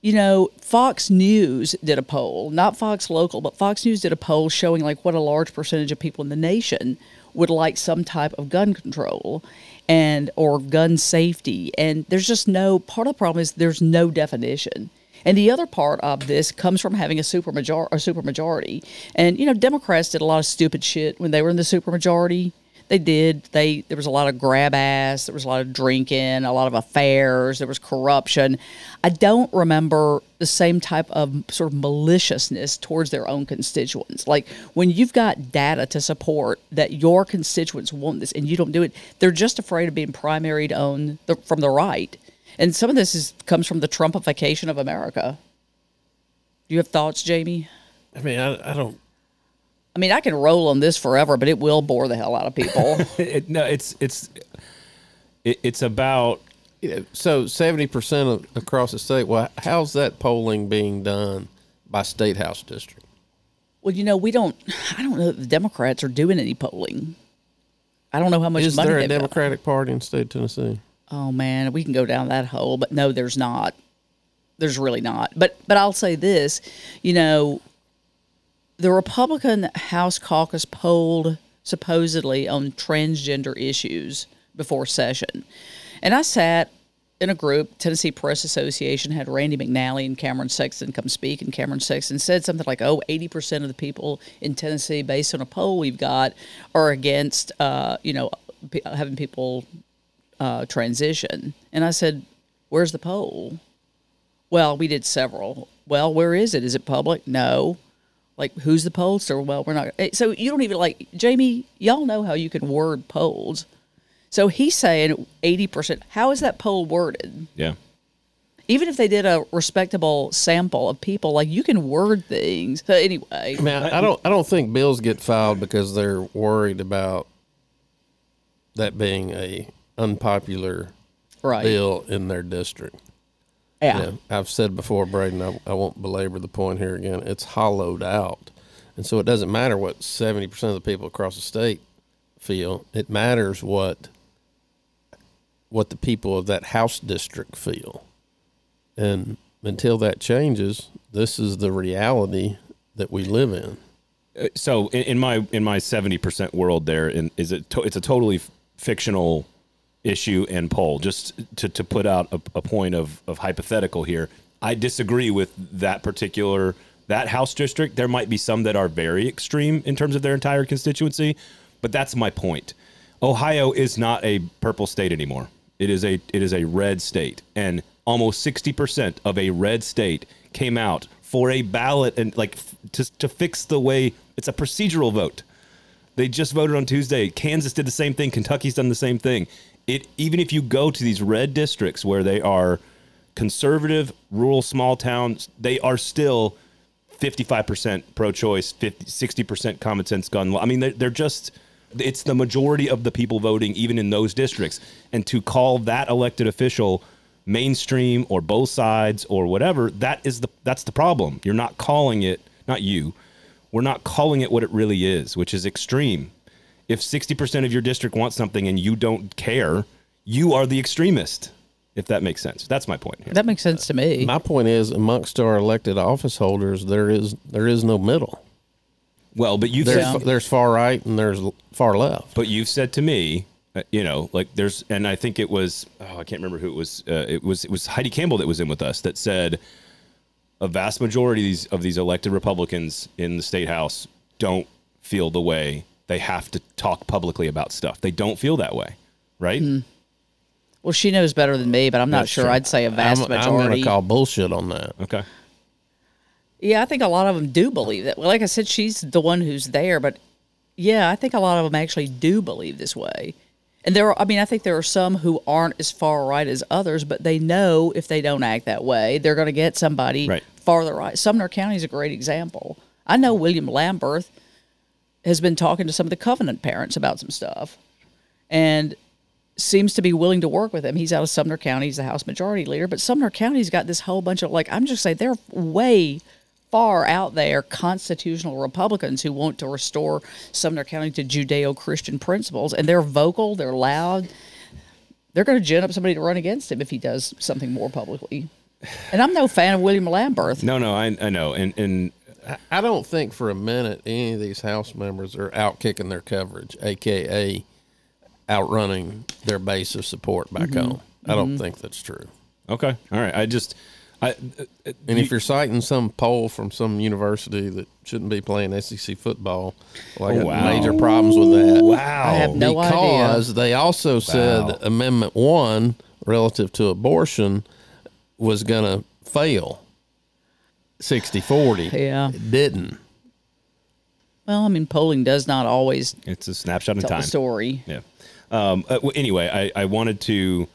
you know, Fox News did a poll, not Fox Local, but Fox News did a poll showing like what a large percentage of people in the nation would like some type of gun control and or gun safety. And there's just no part of the problem is there's no definition. And the other part of this comes from having a super major a super majority. And you know, Democrats did a lot of stupid shit when they were in the super majority. They did. They there was a lot of grab ass. There was a lot of drinking, a lot of affairs. There was corruption. I don't remember the same type of sort of maliciousness towards their own constituents. Like when you've got data to support that your constituents want this and you don't do it, they're just afraid of being primaried on the, from the right. And some of this is comes from the Trumpification of America. Do you have thoughts, Jamie? I mean, I, I don't. I mean, I can roll on this forever, but it will bore the hell out of people. [LAUGHS] It, no, it's it's it, it's about You know, so seventy percent across the state. Well, how's that polling being done by state house district? Well, you know, we don't. I don't know that the Democrats are doing any polling. I don't know how much Is money there a they've got. Democratic Party in the state of Tennessee? Oh man, we can go down that hole, but no, there's not. There's really not. But but I'll say this, you know, the Republican House caucus polled supposedly on transgender issues before session. And I sat in a group, Tennessee Press Association had Randy McNally and Cameron Sexton come speak, and Cameron Sexton said something like, "Oh, 80% of the people in Tennessee, based on a poll we've got, are against, uh, you know, p- having people uh, transition." And I said, "Where's the poll?" Well, we did several. Well, where is it? Is it public? No. Like, who's the pollster? Well, we're not. eh, So you don't even like Jamie. Y'all know how you can word polls. So he's saying eighty percent. How is that poll worded? yeah. Even if they did a respectable sample of people, like you can word things. So anyway, I mean, I, I don't. I don't think bills get filed because they're worried about that being a unpopular right? bill in their district. Yeah. You know, I've said before, Braden. I, I won't belabor the point here again. It's hollowed out, and so it doesn't matter what seventy percent of the people across the state feel. It matters what what the people of that house district feel, and until that changes, this is the reality that we live in. Uh, so in, in my in my seventy percent world, there in, is it to, it's a totally f- fictional issue and poll. Just to, to put out a, a point of, of hypothetical here, I disagree with that particular that house district. There might be some that are very extreme in terms of their entire constituency, but that's my point. Ohio is not a purple state anymore. It is a it is a red state, and almost sixty percent of a red state came out for a ballot and like to to fix the way it's a procedural vote. They just voted on Tuesday. Kansas did the same thing. Kentucky's done the same thing. It even if you go to these red districts where they are conservative, rural, small towns, they are still 55% pro-choice, 50, 60% common sense gun law. I mean, they're, they're just it's the majority of the people voting even in those districts. And to call that elected official mainstream or both sides or whatever, that is the that's the problem. You're not calling it, not you. We're not calling it what it really is, which is extreme. If 60% of your district wants something and you don't care, you are the extremist. If that makes sense. That's my point here. That makes sense to me. My point is, amongst our elected office holders, there is there is no middle. well, but you've There's said, there's far right and there's far left. but you've said to me, uh, you know, like there's, and I think it was, oh, I can't remember who it was. Uh, it was it was Heidi Campbell that was in with us that said a vast majority of these of these elected Republicans in the state house don't feel the way they have to talk publicly about stuff. They don't feel that way, right? Hmm. well, she knows better than me, but I'm not That's sure. true. I'd say a vast I'm, I'm majority. going to call bullshit on that. Okay. Yeah, I think a lot of them do believe that. Well, like I said, she's the one who's there, but yeah, I think a lot of them actually do believe this way. And there are, I mean, I think there are some who aren't as far right as others, but they know if they don't act that way, they're going to get somebody Right. farther right. Sumner County is a great example. I know William Lamberth has been talking to some of the Covenant parents about some stuff and seems to be willing to work with him. He's out of Sumner County. He's the House Majority Leader, but Sumner County's got this whole bunch of like I'm just saying they're way far out there constitutional Republicans who want to restore Sumner County to Judeo-Christian principles, and they're vocal, they're loud. They're going to gin up somebody to run against him if he does something more publicly. And I'm no fan of William Lamberth. No, no, I, I know, and and I don't think for a minute any of these House members are out kicking their coverage, aka outrunning their base of support back home. I don't think that's true. okay, all right. I just, I, uh, And if you're citing some poll from some university that shouldn't be playing SEC football, well, I Oh, got wow. major problems with that. wow, I have no idea. because they also said Wow. Amendment One relative to abortion was going to fail 60 40. Yeah. It didn't. Well, I mean, polling does not always it's a snapshot in tell time. the story. Yeah. Um, uh, well, anyway, I, I wanted to,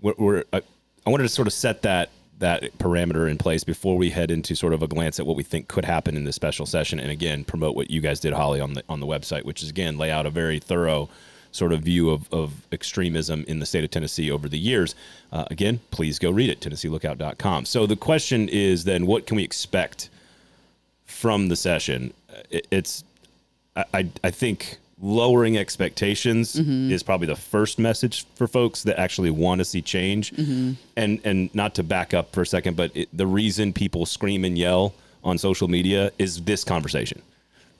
we're, we're, I, I wanted to sort of set that that parameter in place before we head into sort of a glance at what we think could happen in this special session, and again promote what you guys did, Holly, on the on the website, which is again lay out a very thorough sort of view of, of extremism in the state of Tennessee over the years. Uh, again, please go read it, TennesseeLookout.com. So the question is then, what can we expect from the session? Uh, it, it's I, I, I think lowering expectations mm-hmm. is probably the first message for folks that actually want to see change. Mm-hmm. And and not to back up for a second, but it, the reason people scream and yell on social media is this conversation.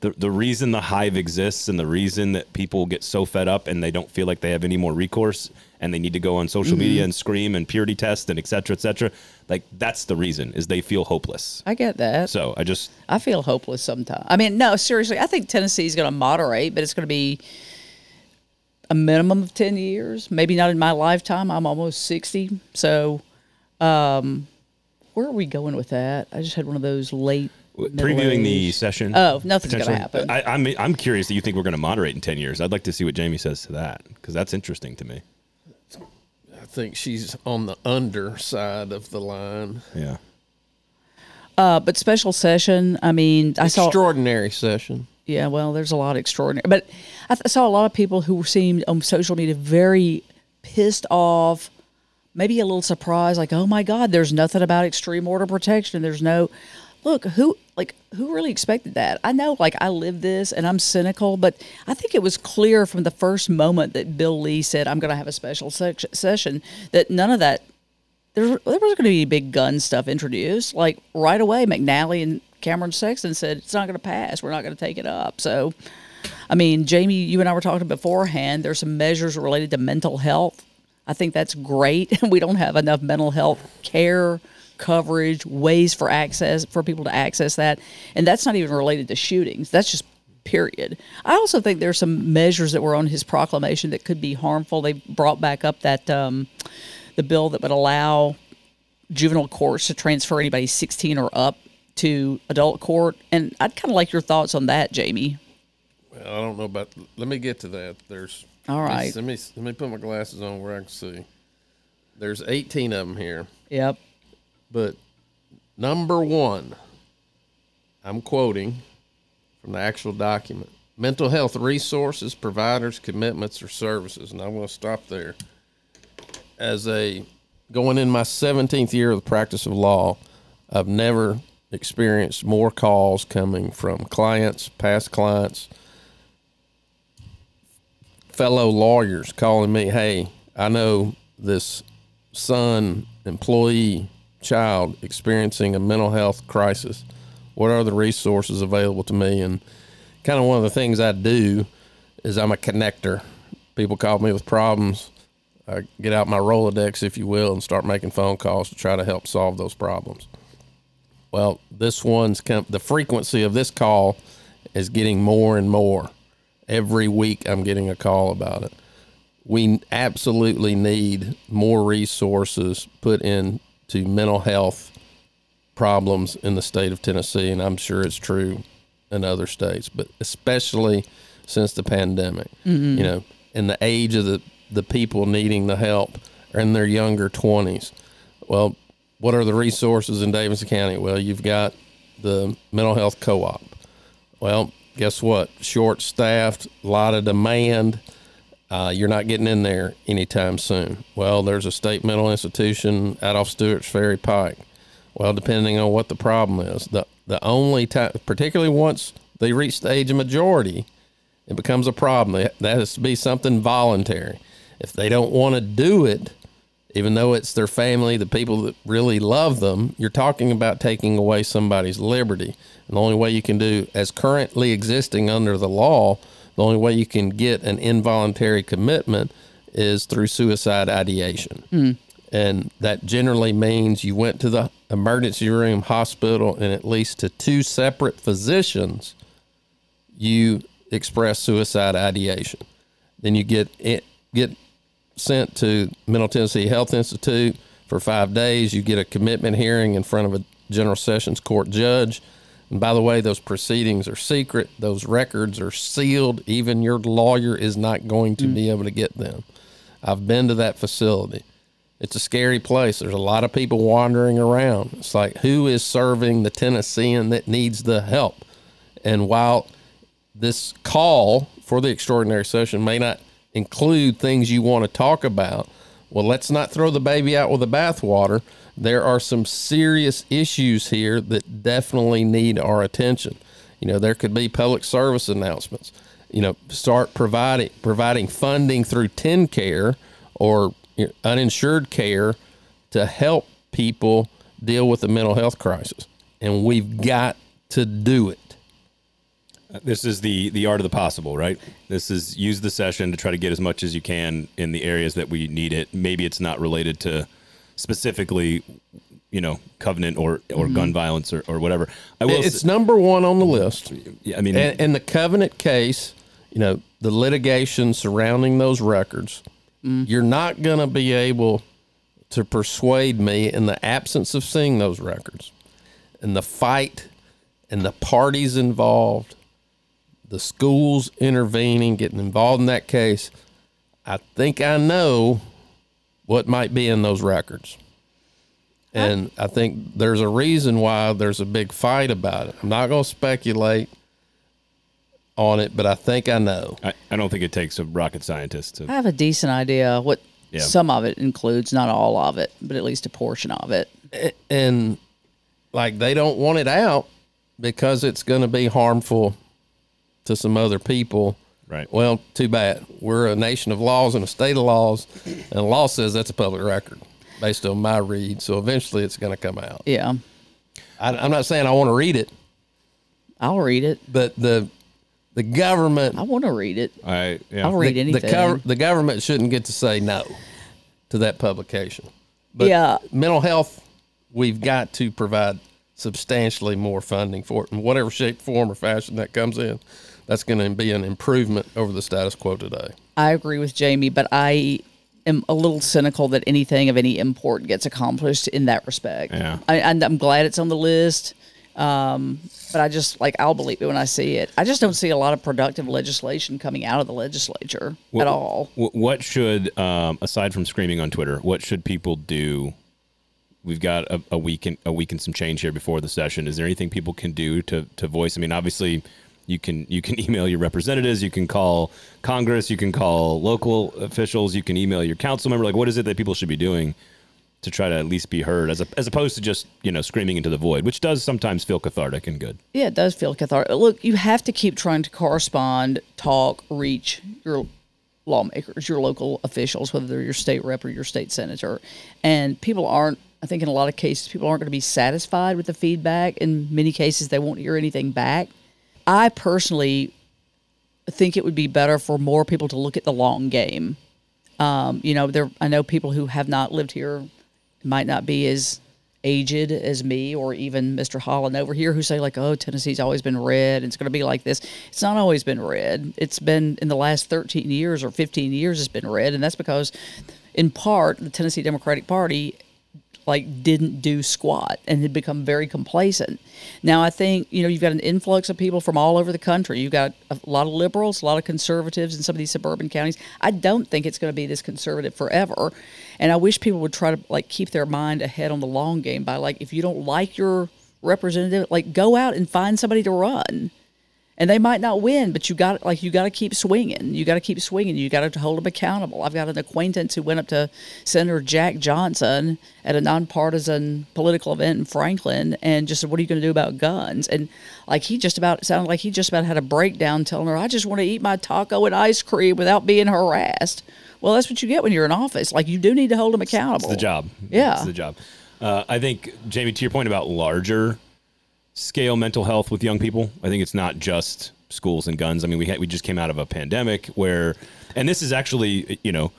The, the reason the hive exists and the reason that people get so fed up and they don't feel like they have any more recourse and they need to go on social media and scream and purity test and et cetera, et cetera. Like that's the reason is they feel hopeless. I get that. So I just I feel hopeless sometimes. I mean, no, seriously, I think Tennessee's going to moderate, but it's going to be a minimum of 10 years. Maybe not in my lifetime. I'm almost 60. So, um, where are we going with that? I just had one of those late. Previewing the session. Oh, nothing's gonna happen. I, I'm I'm curious that you think we're going to moderate in ten years. I'd like to see what Jamie says to that because that's interesting to me. I think she's on the underside of the line. Yeah. Uh, but special session, I mean, I saw. Extraordinary session. Yeah, well, there's a lot of extraordinary, but I th- saw a lot of people who seemed on social media very pissed off, maybe a little surprised, like, "Oh my God, there's nothing about extreme order protection. There's no look who like who really expected that." I know, like, I live this, and I'm cynical, but I think it was clear from the first moment that Bill Lee said, "I'm going to have a special sec- session," that none of that there, there was going to be big gun stuff introduced. Like right away, McNally and Cameron Sexton said it's not going to pass. We're not going to take it up. So, I mean, Jamie, you and I were talking beforehand. There's some measures related to mental health I think that's great. [LAUGHS] we don't have enough mental health care coverage, ways for access for people to access that, and that's not even related to shootings. That's just period. I also think there's some measures that were on his proclamation that could be harmful. They brought back up that um, the bill that would allow juvenile courts to transfer anybody 16 or up to adult court, and I'd kind of like your thoughts on that, Jamie. Well, I don't know about. Let me get to that. There's. All right. Let me let me put my glasses on where I can see. There's 18 of them here, Yep. But number one, I'm quoting from the actual document: mental health resources, providers, commitments, or services. And I'm going to stop there. As a going in my 17th year of the practice of law, I've never experienced more calls coming from clients, past clients, fellow lawyers calling me, hey, I know this son, employee, child experiencing a mental health crisis. What are the resources available to me? And kind of one of the things I do is I'm a connector. People call me with problems. I get out my Rolodex, if you will, and start making phone calls to try to help solve those problems. Well, this one's com- the frequency of this call is getting more and more. Every week I'm getting a call about it. We absolutely need more resources put into mental health problems in the state of Tennessee, and I'm sure it's true in other states, but especially since the pandemic. Mm-hmm. You know, in the age of the, the people needing the help are in their younger 20s. Well, what are the resources in Davidson County? Well, you've got the mental health co op. Well, guess what? Short staffed, a lot of demand. Uh, you're not getting in there anytime soon. Well, there's a state mental institution out off Stewart's Ferry Pike. Well, depending on what the problem is, the the only time, particularly once they reach the age of majority, it becomes a problem. That that has to be something voluntary. If they don't want to do it, even though it's their family, the people that really love them, you're talking about taking away somebody's liberty. And the only way you can do, as currently existing under the law, the only way you can get an involuntary commitment is through suicide ideation. Hmm. And that generally means you went to the emergency room, hospital, and at least to two separate physicians, you express suicide ideation. Then you get it, get sent to Middle Tennessee Health Institute for five days. You get a commitment hearing in front of a general sessions court judge. And by the way, those proceedings are secret. Those records are sealed. Even your lawyer is not going to mm. be able to get them. I've been to that facility. It's a scary place. There's a lot of people wandering around. It's like, who is serving the Tennessean that needs the help? And while this call for the extraordinary session may not include things you want to talk about, well, let's not throw the baby out with the bathwater. There are some serious issues here that definitely need our attention. You know, there could be public service announcements. You know, start providing providing funding through TennCare or uninsured care to help people deal with the mental health crisis, and we've got to do it. Uh, this is the the art of the possible, right? This is use the session to try to get as much as you can in the areas that we need it. Maybe it's not related to specifically, you know, covenant or or mm-hmm. gun violence or, or whatever. I will. It's s- number one on the list. yeah, I mean, And, and the covenant case, you know, the litigation surrounding those records, mm. you're not going to be able to persuade me in the absence of seeing those records and the fight and the parties involved, the schools intervening, getting involved in that case. I think I know what might be in those records. And I think there's a reason why there's a big fight about it. I'm not going to speculate on it, but I think I know. I, I don't think it takes a rocket scientist to. I have a decent idea what Yeah. some of it includes, not all of it, but at least a portion of it. And like they don't want it out because it's going to be harmful to some other people. Right. Well, too bad. We're a nation of laws and a state of laws, and the law says that's a public record based on my read. So eventually it's going to come out. Yeah, I, I'm not saying I want to read it, I'll read it. but the the government I want to read it. I yeah. I'll read the, anything. The, gov- the government shouldn't get to say no. to that publication. But Yeah. mental health, we've got to provide substantially more funding for it in whatever shape, form, or fashion that comes in. That's going to be an improvement over the status quo today. I agree with Jamie, but I am a little cynical that anything of any import gets accomplished in that respect. Yeah. I, and I'm glad it's on the list, um, but I just like I'll believe it when I see it. I just don't see a lot of productive legislation coming out of the legislature What- at all. What should, um, aside from screaming on Twitter, what should people do? We've got a, a week and a week and some change here before the session. Is there anything people can do to to voice? I mean, obviously, you can you can email your representatives, you can call Congress, you can call local officials, you can email your council member. Like, what is it that people should be doing to try to at least be heard, as a, as opposed to just you know screaming into the void, which does sometimes feel cathartic and good. Yeah, it does feel cathartic. Look, you have to keep trying to correspond, talk, reach your lawmakers, your local officials, whether they're your state rep or your state senator. And people aren't, I think in a lot of cases, people aren't going to be satisfied with the feedback. In many cases, they won't hear anything back. I personally think it would be better for more people to look at the long game. Um, you know, there I know people who have not lived here, might not be as aged as me or even Mr. Hollin over here who say like, "Oh, Tennessee's always been red. And it's going to be like this." It's not always been red. It's been in the last 13 years or 15 years it's been red, and that's because in part the Tennessee Democratic Party like didn't do squat and had become very complacent. Now I think you know you've got an influx of people from all over the country. You've got a lot of liberals, a lot of conservatives in some of these suburban counties. I don't think it's going to be this conservative forever, and I wish people would try to like keep their mind ahead on the long game by like if you don't like your representative, like go out and find somebody to run and they might not win, but you got like you got to keep swinging. You got to keep swinging. You got to hold them accountable. I've got an acquaintance who went up to Senator Jack Johnson at a nonpartisan political event in Franklin and just said, "What are you going to do about guns?" And like he just about sounded like he just about had a breakdown, telling her, "I just want to eat my taco and ice cream without being harassed." Well, that's what you get when you're in office. Like you do need to hold them accountable. It's the job. Yeah. It's the job. Uh, I think, Jamie, to your point about larger scale mental health with young people, I think it's not just schools and guns. I mean, we had, we just came out of a pandemic where, and this is actually, you know,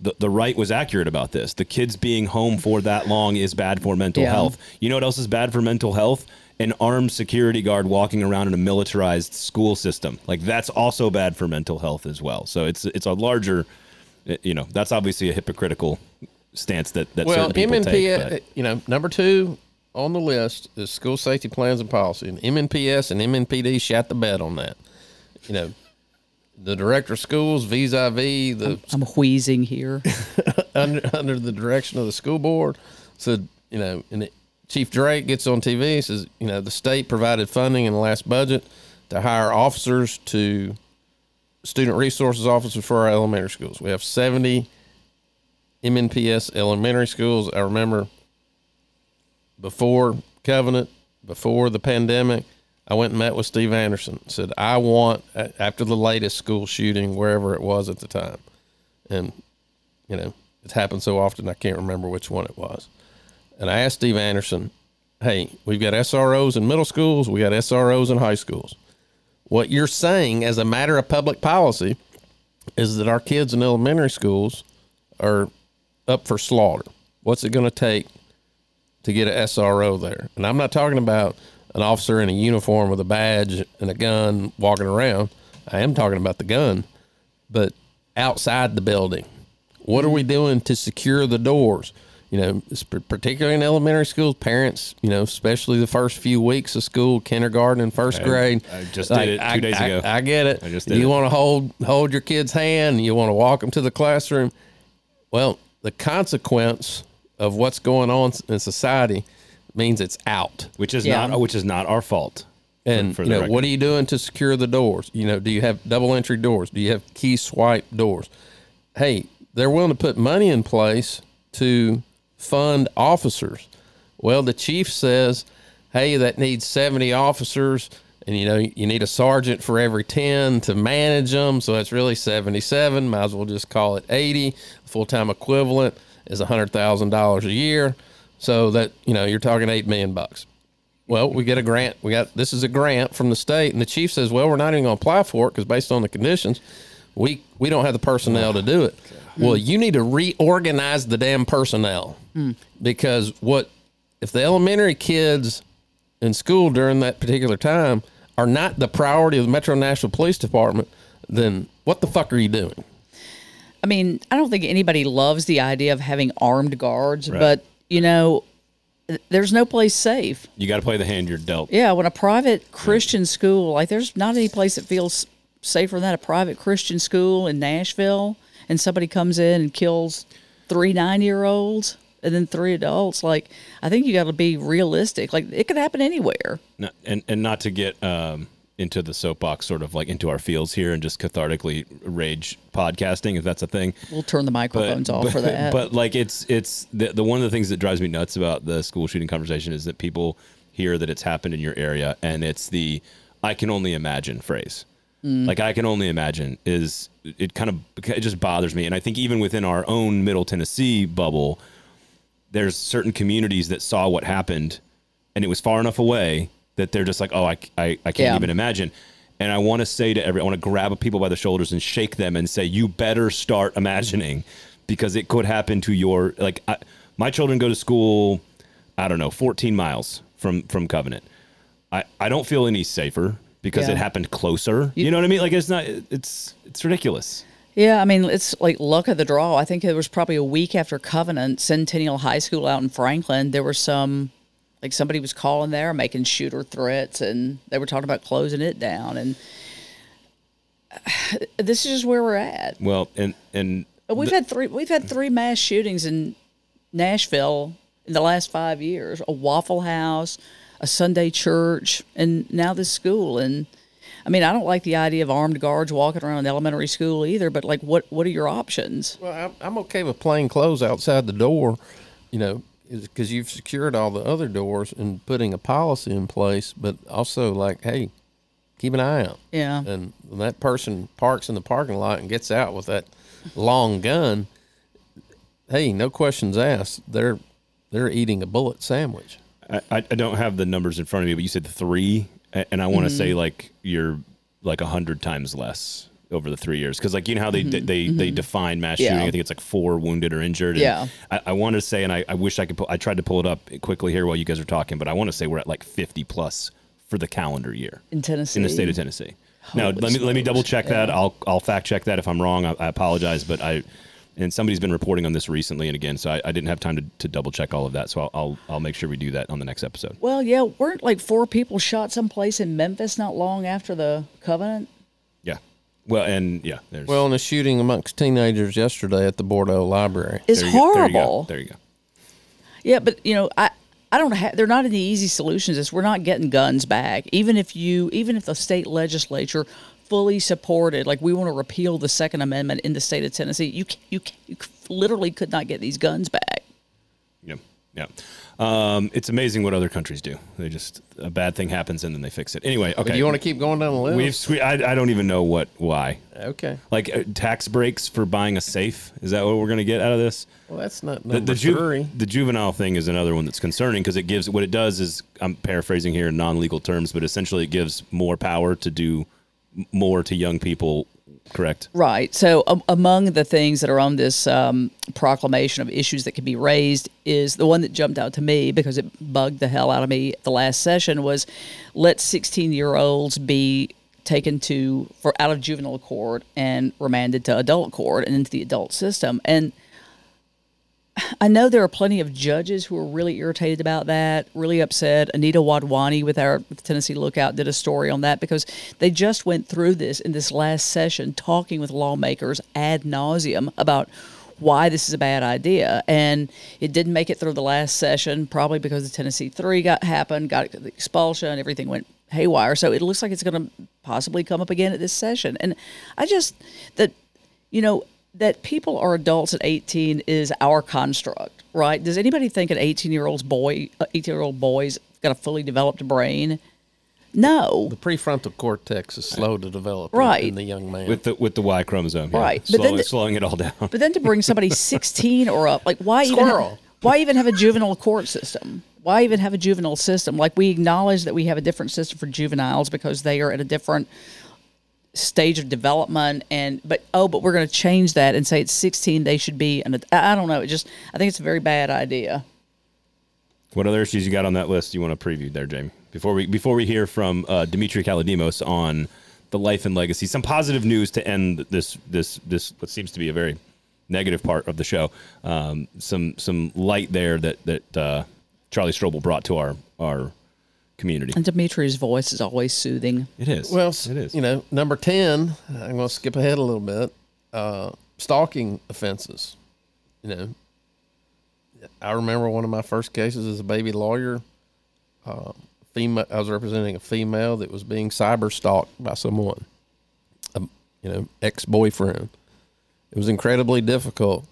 the, the right was accurate about this. The kids being home for that long is bad for mental Yeah. health. You know what else is bad for mental health? An armed security guard walking around in a militarized school system. Like that's also bad for mental health as well. So it's it's a larger, you know, that's obviously a hypocritical stance that that Well, certain people MNP, take. uh, but- you know, number two on the list is school safety plans and policy, and MNPS and MNPD shot the bed on that. You know, the director of schools vis-a-vis the I'm wheezing here. [LAUGHS] under under the direction of the school board said, you know, and it, Chief Drake gets on TV and says, you know, the state provided funding in the last budget to hire officers to student resources officers for our elementary schools. We have 70 MNPS elementary schools. I remember before Covenant, before the pandemic, I went and met with Steve Anderson. Said, I want, after the latest school shooting, wherever it was at the time, and you know, it's happened so often I can't remember which one it was. And I asked Steve Anderson, hey, we've got SROs in middle schools, we got SROs in high schools. What you're saying as a matter of public policy is that our kids in elementary schools are up for slaughter. What's it going to take to get an SRO there? And I'm not talking about an officer in a uniform with a badge and a gun walking around. I am talking about the gun, but outside the building. What are we doing to secure the doors? You know, particularly in elementary schools, parents, you know, especially the first few weeks of school, kindergarten and first I- grade. I just did it two I, days I- ago. I get it. I just did you want to hold hold your kid's hand. You want to walk them to the classroom. Well, the consequence of what's going on in society means it's out. which is Yeah. not which is not our fault. And for you the know, record. what are you doing to secure the doors? You know, do you have double entry doors? Do you have key swipe doors? Hey, they're willing to put money in place to fund officers. Well, the chief says, "Hey, that needs 70 officers and you know, you need a sergeant for every 10 to manage them, so that's really 77. Might as well just call it 80. Full-time equivalent is $100,000 a year. So that, you know, you're talking 8 million bucks. Well, we get a grant. We got this is a grant from the state, and the chief says, "Well, we're not even going to apply for it because based on the conditions, we we don't have the personnel to do it." Well, you need to reorganize the damn personnel hmm. because what if the elementary kids in school during that particular time are not the priority of the Metro Nashville Police Department, then what the fuck are you doing? I mean, I don't think anybody loves the idea of having armed guards, Right. but you know, there's no place safe. You got to play the hand you're dealt. Yeah, when a private Christian school, like there's not any place that feels safer than that. A private Christian school in Nashville, and somebody comes in and kills three nine year olds and then three adults. Like, I think you got to be realistic. Like, it could happen anywhere. No- and and not to get um, into the soapbox, sort of like into our fields here, and just cathartically rage podcasting, if that's a thing. We'll turn the microphones off but, for that. [LAUGHS] But like it's it's the, the one of the things that drives me nuts about the school shooting conversation is that people hear that it's happened in your area and it's the I can only imagine phrase. Mm. Like I can only imagine is it kind of it just bothers me and I think even within our own Middle Tennessee bubble there's certain communities that saw what happened and it was far enough away that they're just like oh I I, I can't Yeah. even imagine and I want to say to every, I want to grab people by the shoulders and shake them and say, you better start imagining because it could happen to your, like, I, my children go to school, I don't know, 14 miles from, from Covenant. I, I don't feel any safer because Yeah. it happened closer. You, know what I mean? Like, it's not, it's, it's ridiculous. Yeah, I mean, it's like luck of the draw. I think it was probably a week after Covenant, Centennial High School out in Franklin. There were some, like somebody was calling there making shooter threats, and they were talking about closing it down. And [SIGHS] this is just where we're at. Well, and, and We've had three. We've had three mass shootings in Nashville in the last five years. A Waffle House, a Sunday church, and now this school. And I mean, I don't like the idea of armed guards walking around an elementary school either. But like, what what are your options? Well, I'm, I'm okay with plain clothes outside the door, you know, because you've secured all the other doors and putting a policy in place, but also like, hey, keep an eye out. Yeah. And when that person parks in the parking lot and gets out with that long gun, hey, no questions asked. They're they're eating a bullet sandwich. I, I I don't have the numbers in front of me, but you said three, and I want to Mm-hmm. say like you're like a hundred times less over the three years because like you know how they de- they they define mass Mm-hmm. Yeah. shooting. I think it's like four wounded or injured. and Yeah. I, I want to say, and I, I wish I could. Pull, I tried to pull it up quickly here while you guys are talking, but I want to say we're at like fifty plus for the calendar year In Tennessee, in the state of Tennessee. Now let me let me double check that. I'll I'll fact check that if I'm wrong. I, I apologize, but I. And somebody's been reporting on this recently and again, so I, I didn't have time to, to double check all of that. So I'll, I'll I'll make sure we do that on the next episode. Well, yeah, weren't like four people shot someplace in Memphis not long after the Covenant? Yeah. Well, and yeah, there's Well, and a shooting amongst teenagers yesterday at the Bordeaux Library. It's there you go, there you go, horrible. There you go. Yeah, but you know, I I don't have. They're not any easy solutions. It's we're not getting guns back. Even if you, even if the state legislature fully supported, like we want to repeal the Second Amendment in the state of Tennessee, you c- you, c- you c- literally could not get these guns back. Yeah, yeah. Um, it's amazing what other countries do. They just a bad thing happens and then they fix it. Anyway, okay. Do you want to keep going down the list? We've we, I, I don't even know what why. okay. Like uh, tax breaks for buying a safe. Is that what we're going to get out of this? Well, that's not The, the, ju- the juvenile thing is another one that's concerning because it gives what it does is I'm paraphrasing here in non-legal terms, but essentially it gives more power to do more to young people. Correct. Right. So, um, among the things that are on this um, proclamation of issues that can be raised is the one that jumped out to me because it bugged the hell out of me at the last session was let 16 year olds be taken to for out of juvenile court and remanded to adult court and into the adult system and I know there are plenty of judges who are really irritated about that, really upset. Anita Wadhwani with our Tennessee Lookout did a story on that because they just went through this in this last session, talking with lawmakers ad nauseum about why this is a bad idea. And it didn't make it through the last session, probably because the Tennessee three got happened, got the expulsion, and everything went haywire. So it looks like it's going to possibly come up again at this session. And I just that you know that people are adults at 18 is our construct right does anybody think an 18 year old's boy uh, 18 year old boy's got a fully developed brain no The prefrontal cortex is slow to develop Right. in the young man. With the with the Y chromosome. yeah. Right, but then Slowing, slowing it all down. but then to bring somebody [LAUGHS] 16 or up like why even have, why even have a juvenile court system why even have a juvenile system like we acknowledge that we have a different system for juveniles because they are at a different stage of development and but oh but we're going to change that and say it's 16 they should be and I don't know it just I think it's a very bad idea. What other issues you got on that list you want to preview there, Jamie? Before we before we hear from uh, Demetria Kalodimos on the life and legacy, some positive news to end this this this what seems to be a very negative part of the show. Um, some some light there that that uh, Charlie Strobel brought to our our community. And Demetria's voice is always soothing. It is. Well, it is. You know, number ten. I'm going to skip ahead a little bit. Uh, stalking offenses. You know, I remember one of my first cases as a baby lawyer. Uh, female, I was representing a female that was being cyber stalked by someone, a, you know, ex boyfriend. It was incredibly difficult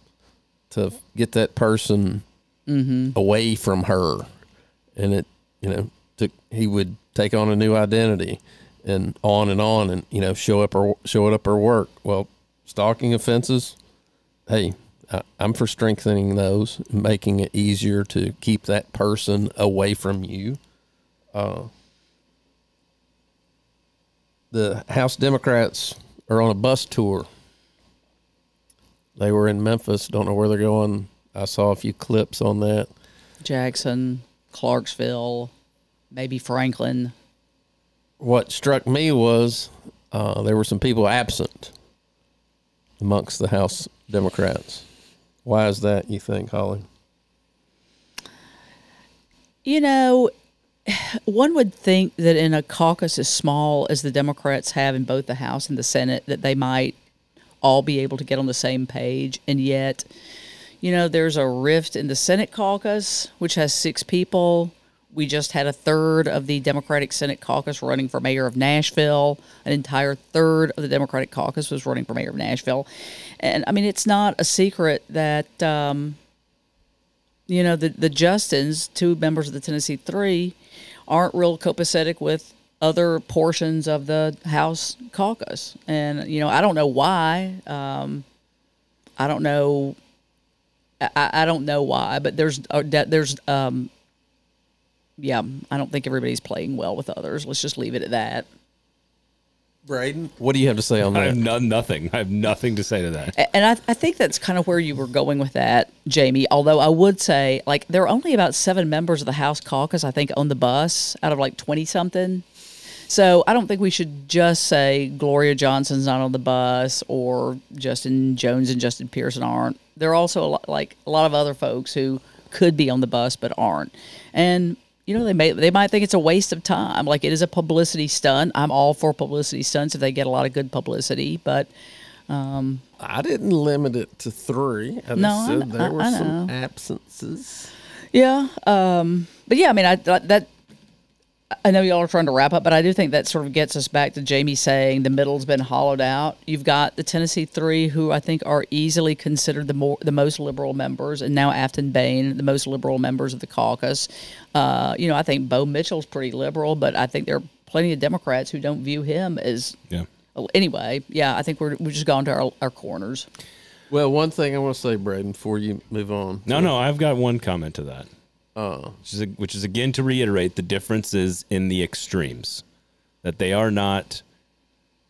to get that person away from her, and it, you know, took he would take on a new identity, and on and on, and you know, show up or show it up or work. Well, stalking offenses, hey, I, I'm for strengthening those, making it easier to keep that person away from you. Uh, the House Democrats are on a bus tour. They were in Memphis. Don't know where they're going. I saw a few clips on that. Jackson, Clarksville, maybe Franklin. What struck me was uh, there were some people absent amongst the House Democrats. Why is that, you think, Holly? You know, one would think that in a caucus as small as the Democrats have in both the House and the Senate, that they might all be able to get on the same page. And yet, you know, there's a rift in the Senate caucus, which has six people. We just had a third of the Democratic Senate caucus running for mayor of Nashville. An entire third of the Democratic caucus was running for mayor of Nashville. And I mean, it's not a secret that, um, you know, the, the Justins, two members of the Tennessee Three, aren't real copacetic with other portions of the House caucus. And, you know, I don't know why. Um, I don't know. I, I don't know why, but there's uh, there's um, yeah. I don't think everybody's playing well with others. Let's just leave it at that. Braden, what do you have to say on that? I have that? no, nothing. I have nothing to say to that. And I, I think that's kind of where you were going with that, Jamie. Although I would say, like, there are only about seven members of the House caucus, I think, on the bus out of like 20 something. So I don't think we should just say Gloria Johnson's not on the bus or Justin Jones and Justin Pearson aren't. There are also a lot, like a lot of other folks who could be on the bus but aren't. And you know they may they might think it's a waste of time. Like it is a publicity stunt. I'm all for publicity stunts if they get a lot of good publicity, but I didn't limit it to three. I No, just I there I- were I some absences. Yeah, um, but yeah, I mean, I that I know y'all are trying to wrap up, but I do think that sort of gets us back to Jamie saying the middle's been hollowed out. You've got the Tennessee Three, who I think are easily considered the more the most liberal members, and now Aftyn Behn, the most liberal members of the caucus. Uh, you know, I think Bo Mitchell's pretty liberal, but I think there are plenty of Democrats who don't view him as. Yeah. Anyway, yeah, I think we're we've just gone to our, our corners. Well, one thing I want to say, Braden, before you move on. No, no, I've got one comment to that. Which is, which is again to reiterate the differences in the extremes. That they are not,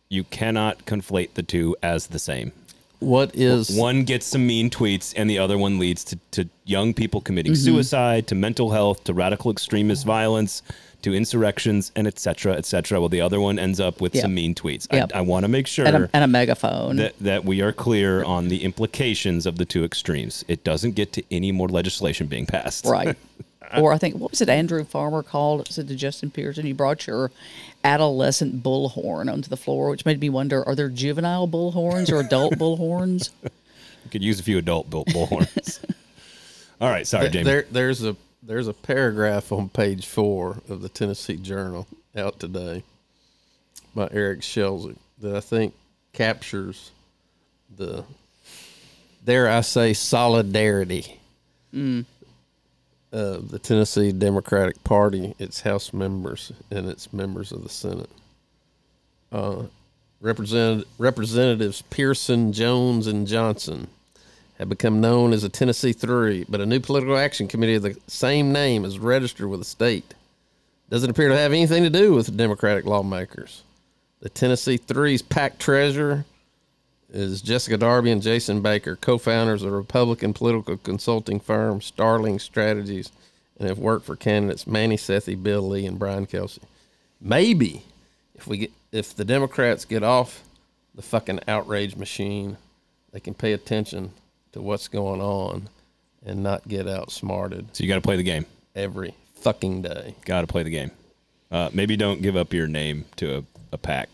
you cannot conflate the two as the same. What is One gets some mean tweets, and the other one leads to, to young people committing mm-hmm. suicide, to mental health, to radical extremist violence, to insurrections, and et cetera, et cetera. Well, the other one ends up with Yep. some mean tweets. Yep. I, I want to make sure And a, and a megaphone. that, that we are clear on the implications of the two extremes. It doesn't get to any more legislation being passed. Right. [LAUGHS] or I think what was it Andrew Farmer called? It said to Justin Pearson, you brought your adolescent bullhorn onto the floor, which made me wonder: are there juvenile bullhorns or adult [LAUGHS] bullhorns? We could use a few adult bull bullhorns. [LAUGHS] All right, sorry, Jamie. there? There's a there's a paragraph on page four of the Tennessee Journal out today by Erik Schelzig that I think captures the dare I say solidarity mm. Of the Tennessee Democratic Party, its House members, and its members of the Senate. Uh, Represent- Representatives Pearson, Jones, and Johnson have become known as the Tennessee Three, but a new political action committee of the same name is registered with the state. Doesn't appear to have anything to do with the Democratic lawmakers. The Tennessee Three's PAC treasurer is Jessica Darby and Jason Baker, co-founders of Republican political consulting firm Starling Strategies, and have worked for candidates Manny Sethi, Bill Lee, and Brian Kelsey. Maybe if we get if the Democrats get off the fucking outrage machine, they can pay attention to what's going on and not get outsmarted So you got to play the game. every fucking day. Got to play the game. Uh, maybe don't give up your name to a, a pack.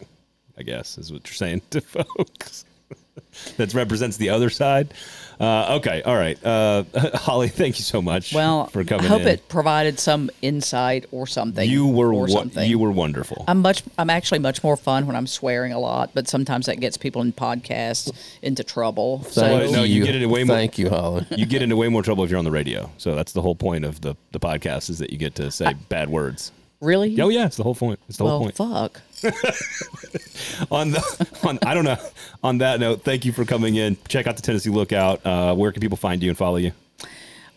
I guess is what you're saying to [LAUGHS] folks. [LAUGHS] that represents the other side. Uh, okay, all right. Uh, [LAUGHS] Holly, thank you so much. Well, for coming I hope in. it provided some insight or something. you were or wo- something. you were wonderful. I'm much. I'm actually much more fun when I'm swearing a lot, but sometimes that gets people in podcasts into trouble. So Thank no, you get into way more- Thank you, Holly. [LAUGHS] you get into way more trouble if you're on the radio. So that's the whole point of the the podcast is that you get to say bad words. really, Oh yeah, it's the whole point. It's the whole point. fuck. [LAUGHS] on the on I don't know. On that note, thank you for coming in. Check out the Tennessee Lookout. Uh, where can people find you and follow you?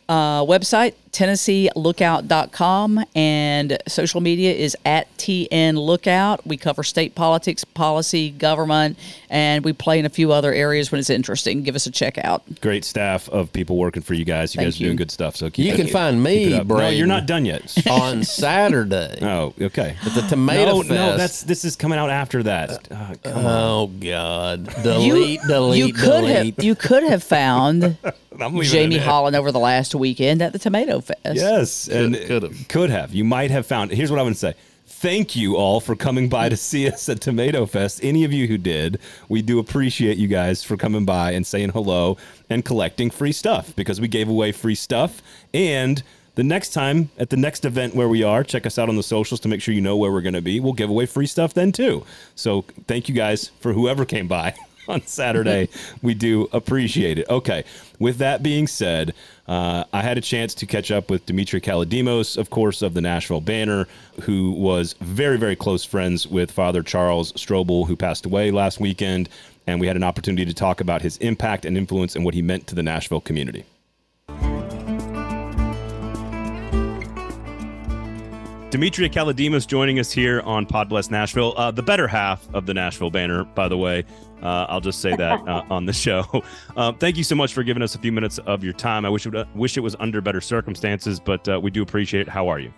Uh, website TennesseeLookout.com and social media is at TN Lookout. We cover state politics, policy, government, and we play in a few other areas when it's interesting. Give us a check out. Great staff of people working for you guys. You Thank guys are you. doing good stuff. So keep You it- can find me, it up. No, you're not done yet. [LAUGHS] on Saturday Oh, okay. at the Tomato no, Fest. no, that's this is coming out after that. Uh, come on. Oh God! Delete, delete, you could delete. have you could have found [LAUGHS] I'm leaving Jamie it. Hollin over the last weekend at the Tomato Fest. Yes, and could've. could have. You might have found. Here's what I would say. Thank you all for coming by to see us at Tomato Fest. Any of you who did, we do appreciate you guys for coming by and saying hello and collecting free stuff because we gave away free stuff. And the next time at the next event where we are, check us out on the socials to make sure you know where we're going to be. We'll give away free stuff then too. So thank you guys for whoever came by. [LAUGHS] [LAUGHS] on Saturday. we do appreciate it. Okay. With that being said, uh, I had a chance to catch up with Demetria Kalodimos, of course, of the Nashville Banner, who was very, very close friends with Father Charles Strobel, who passed away last weekend. And we had an opportunity to talk about his impact and influence and what he meant to the Nashville community. Demetria Kalodimos joining us here on Pod Bless Nashville, uh, the better half of the Nashville banner, by the way. Uh, I'll just say that uh, [LAUGHS] on the show. [LAUGHS] Um, thank you so much for giving us a few minutes of your time. I wish it, would, wish it was under better circumstances, but uh, we do appreciate it. How are you?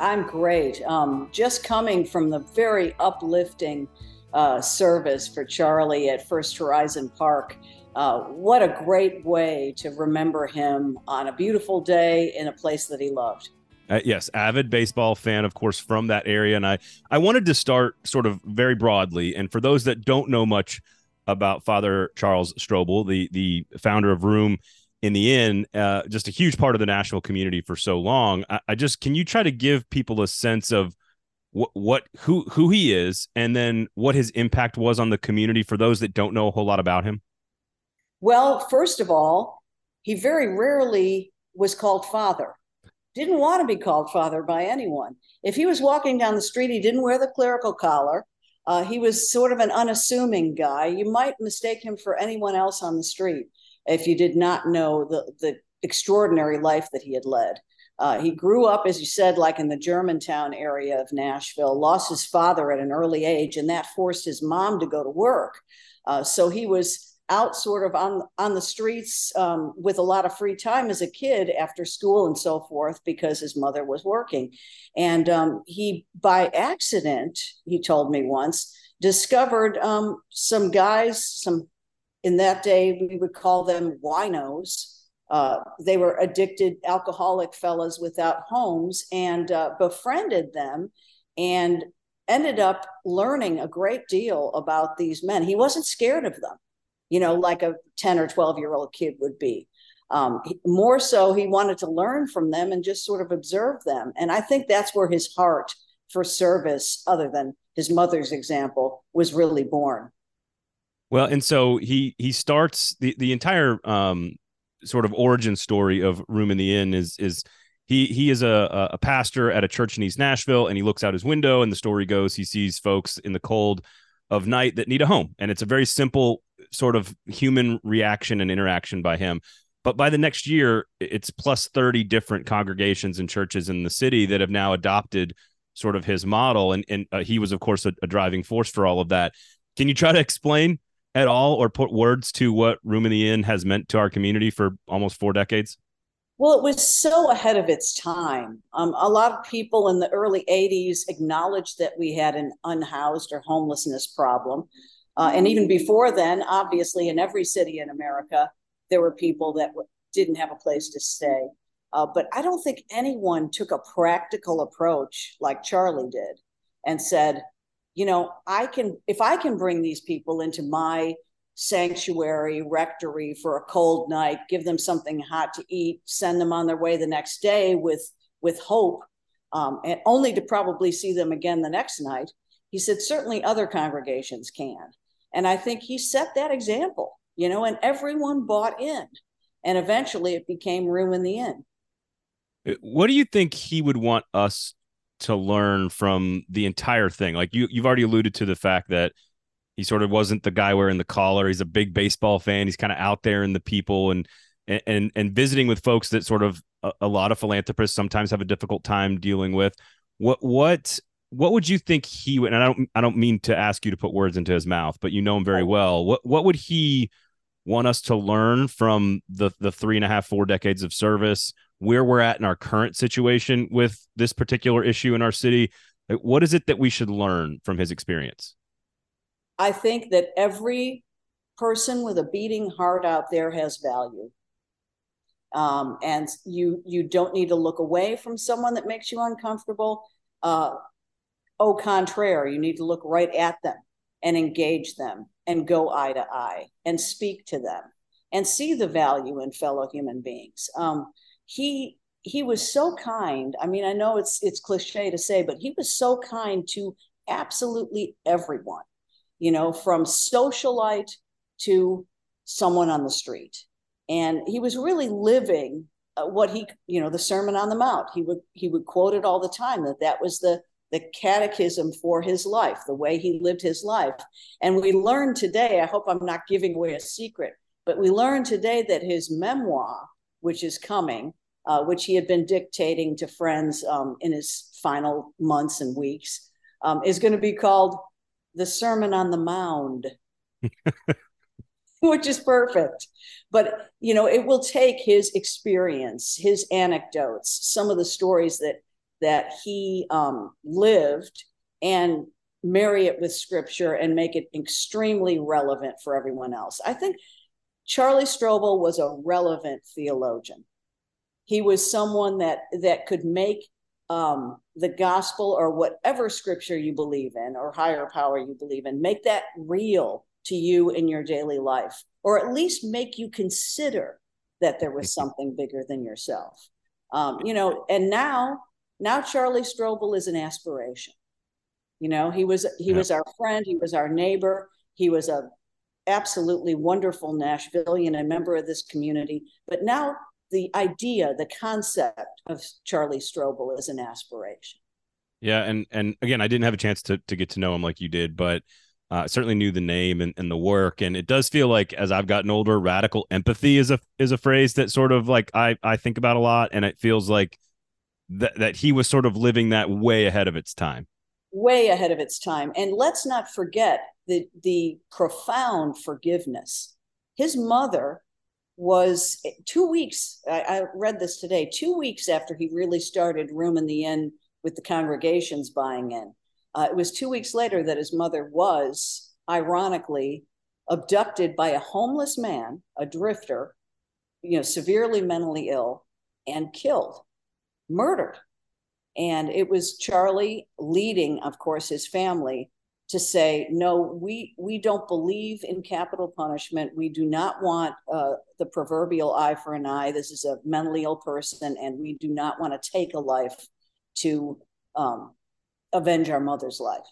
I'm great. Um, just coming from the very uplifting uh, service for Charlie at First Horizon Park. Uh, what a great way to remember him on a beautiful day in a place that he loved. Uh, yes, avid baseball fan, of course, from that area. And I, I wanted to start sort of very broadly. And for those that don't know much about Father Charles Strobel, the the founder of Room in the Inn, uh, just a huge part of the Nashville community for so long. I, I just can you try to give people a sense of what what who who he is, and then what his impact was on the community for those that don't know a whole lot about him. Well, first of all, he very rarely was called father. Didn't want to be called father by anyone. If he was walking down the street, he didn't wear the clerical collar. Uh, he was sort of an unassuming guy. You might mistake him for anyone else on the street if you did not know the, the extraordinary life that he had led. Uh, he grew up, as you said, like in the Germantown area of Nashville, lost his father at an early age, and that forced his mom to go to work. Uh, so he was out sort of on on the streets um, with a lot of free time as a kid after school and so forth because his mother was working. And um, he by accident he told me once discovered um, some guys some in that day we would call them winos. Uh, they were addicted alcoholic fellas without homes and uh, befriended them and ended up learning a great deal about these men. He wasn't scared of them you know, like a 10 or 12 year old kid would be. Um, more so, he wanted to learn from them and just sort of observe them. And I think that's where his heart for service, other than his mother's example, was really born. Well, and so he he starts the the entire um, sort of origin story of Room in the Inn is is he he is a a pastor at a church in East Nashville, and he looks out his window, and the story goes he sees folks in the cold of night that need a home, and it's a very simple sort of human reaction and interaction by him. But by the next year, it's plus 30 different congregations and churches in the city that have now adopted sort of his model, and and uh, he was of course a, a driving force for all of that. Can you try to explain at all or put words to what Room in the Inn has meant to our community for almost four decades? Well, it was so ahead of its time. Um, a lot of people in the early 80s acknowledged that we had an unhoused or homelessness problem. Uh, and even before then, obviously, in every city in America, there were people that w- didn't have a place to stay. Uh, but I don't think anyone took a practical approach like Charlie did and said, you know, I can, if I can bring these people into my sanctuary, rectory for a cold night, give them something hot to eat, send them on their way the next day with, with hope, um, and only to probably see them again the next night. He said, certainly other congregations can. And I think he set that example, you know, and everyone bought in. And eventually it became room in the inn. Uh, what do you think he would want us to learn from the entire thing? Like you, you've already alluded to the fact that he sort of wasn't the guy wearing the collar. He's a big baseball fan. He's kind of out there in the people and and and visiting with folks that sort of a, a lot of philanthropists sometimes have a difficult time dealing with. What what what would you think he would? And I don't I don't mean to ask you to put words into his mouth, but you know him very well. What what would he want us to learn from the the three and a half four decades of service? Where we're at in our current situation with this particular issue in our city. What is it that we should learn from his experience? I think that every person with a beating heart out there has value. Um, and you you don't need to look away from someone that makes you uncomfortable. Uh, au contraire, you need to look right at them and engage them and go eye to eye and speak to them and see the value in fellow human beings. Um, he he was so kind. I mean, I know it's it's cliche to say, but he was so kind to absolutely everyone you know, from socialite to someone on the street. And he was really living uh, what he, you know, the Sermon on the Mount. He would he would quote it all the time that that was the the catechism for his life, the way he lived his life. And we learned today, I hope I'm not giving away a secret, but we learned today that his memoir, which is coming, uh, which he had been dictating to friends um, in his final months and weeks, um, is going to be called the Sermon on the Mound, [LAUGHS] which is perfect. But, you know, it will take his experience, his anecdotes, some of the stories that that he um, lived and marry it with scripture and make it extremely relevant for everyone else. I think Charlie Strobel was a relevant theologian. He was someone that that could make um, the gospel or whatever scripture you believe in or higher power you believe in, make that real to you in your daily life, or at least make you consider that there was something bigger than yourself. Um, you know, and now, now Charlie Strobel is an aspiration. You know, he was he yeah. was our friend, he was our neighbor, he was a absolutely wonderful Nashvilleian, a member of this community. But now the idea, the concept of Charlie Strobel is an aspiration. Yeah, and and again, I didn't have a chance to to get to know him like you did, but uh, certainly knew the name and, and the work. And it does feel like as I've gotten older, radical empathy is a is a phrase that sort of like I I think about a lot, and it feels like that that he was sort of living that way ahead of its time. Way ahead of its time, and let's not forget the the profound forgiveness. His mother was two weeks. I, I, read this today. Two weeks after he really started Room in the Inn with the congregations buying in, uh, it was two weeks later that his mother was, ironically, abducted by a homeless man, a drifter, you know, severely mentally ill, and killed, murdered. And it was Charlie leading, of course, his family to say no we we don't believe in capital punishment. We do not want uh, the proverbial eye for an eye. This is a mentally ill person and we do not want to take a life to um, avenge our mother's life.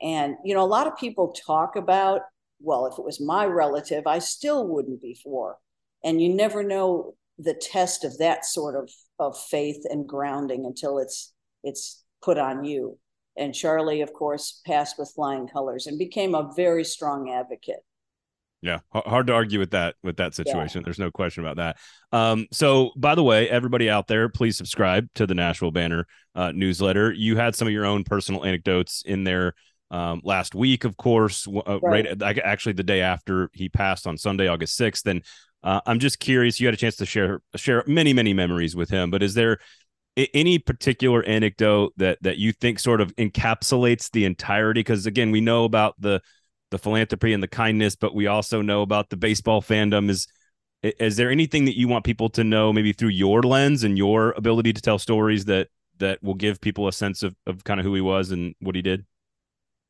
And you know a lot of people talk about well if it was my relative i still wouldn't be for. And you never know the test of that sort of of faith and grounding until it's it's put on you and Charlie, of course, passed with flying colors and became a very strong advocate Yeah, hard to argue with that with that situation. Yeah. There's no question about that. Um, so, by the way, everybody out there, please subscribe to the Nashville Banner uh, newsletter. You had some of your own personal anecdotes in there um, last week, of course, uh, right. right. actually the day after he passed on Sunday, August sixth. And uh, I'm just curious. You had a chance to share share many many memories with him, but is there any particular anecdote that that you think sort of encapsulates the entirety? Because again, we know about the the philanthropy and the kindness, but we also know about the baseball fandom. Is is there anything that you want people to know, maybe through your lens and your ability to tell stories that that will give people a sense of of kind of who he was and what he did?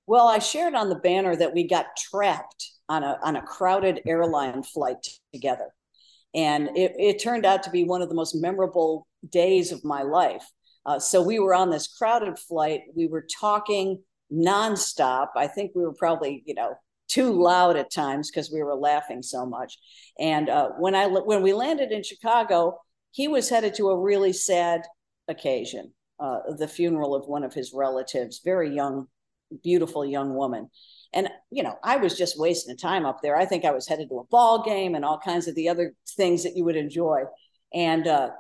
Well, I shared on the banner that we got trapped on a on a crowded airline flight together, and it, it turned out to be one of the most memorable days of my life. Uh, so we were on this crowded flight. We were talking nonstop. I think we were probably, you know, too loud at times because we were laughing so much. And uh, when I when we landed in Chicago, he was headed to a really sad occasion, uh, the funeral of one of his relatives, very young, beautiful young woman. And you know, I was just wasting time up there. I think I was headed to a ball game and all kinds of the other things that you would enjoy. And uh,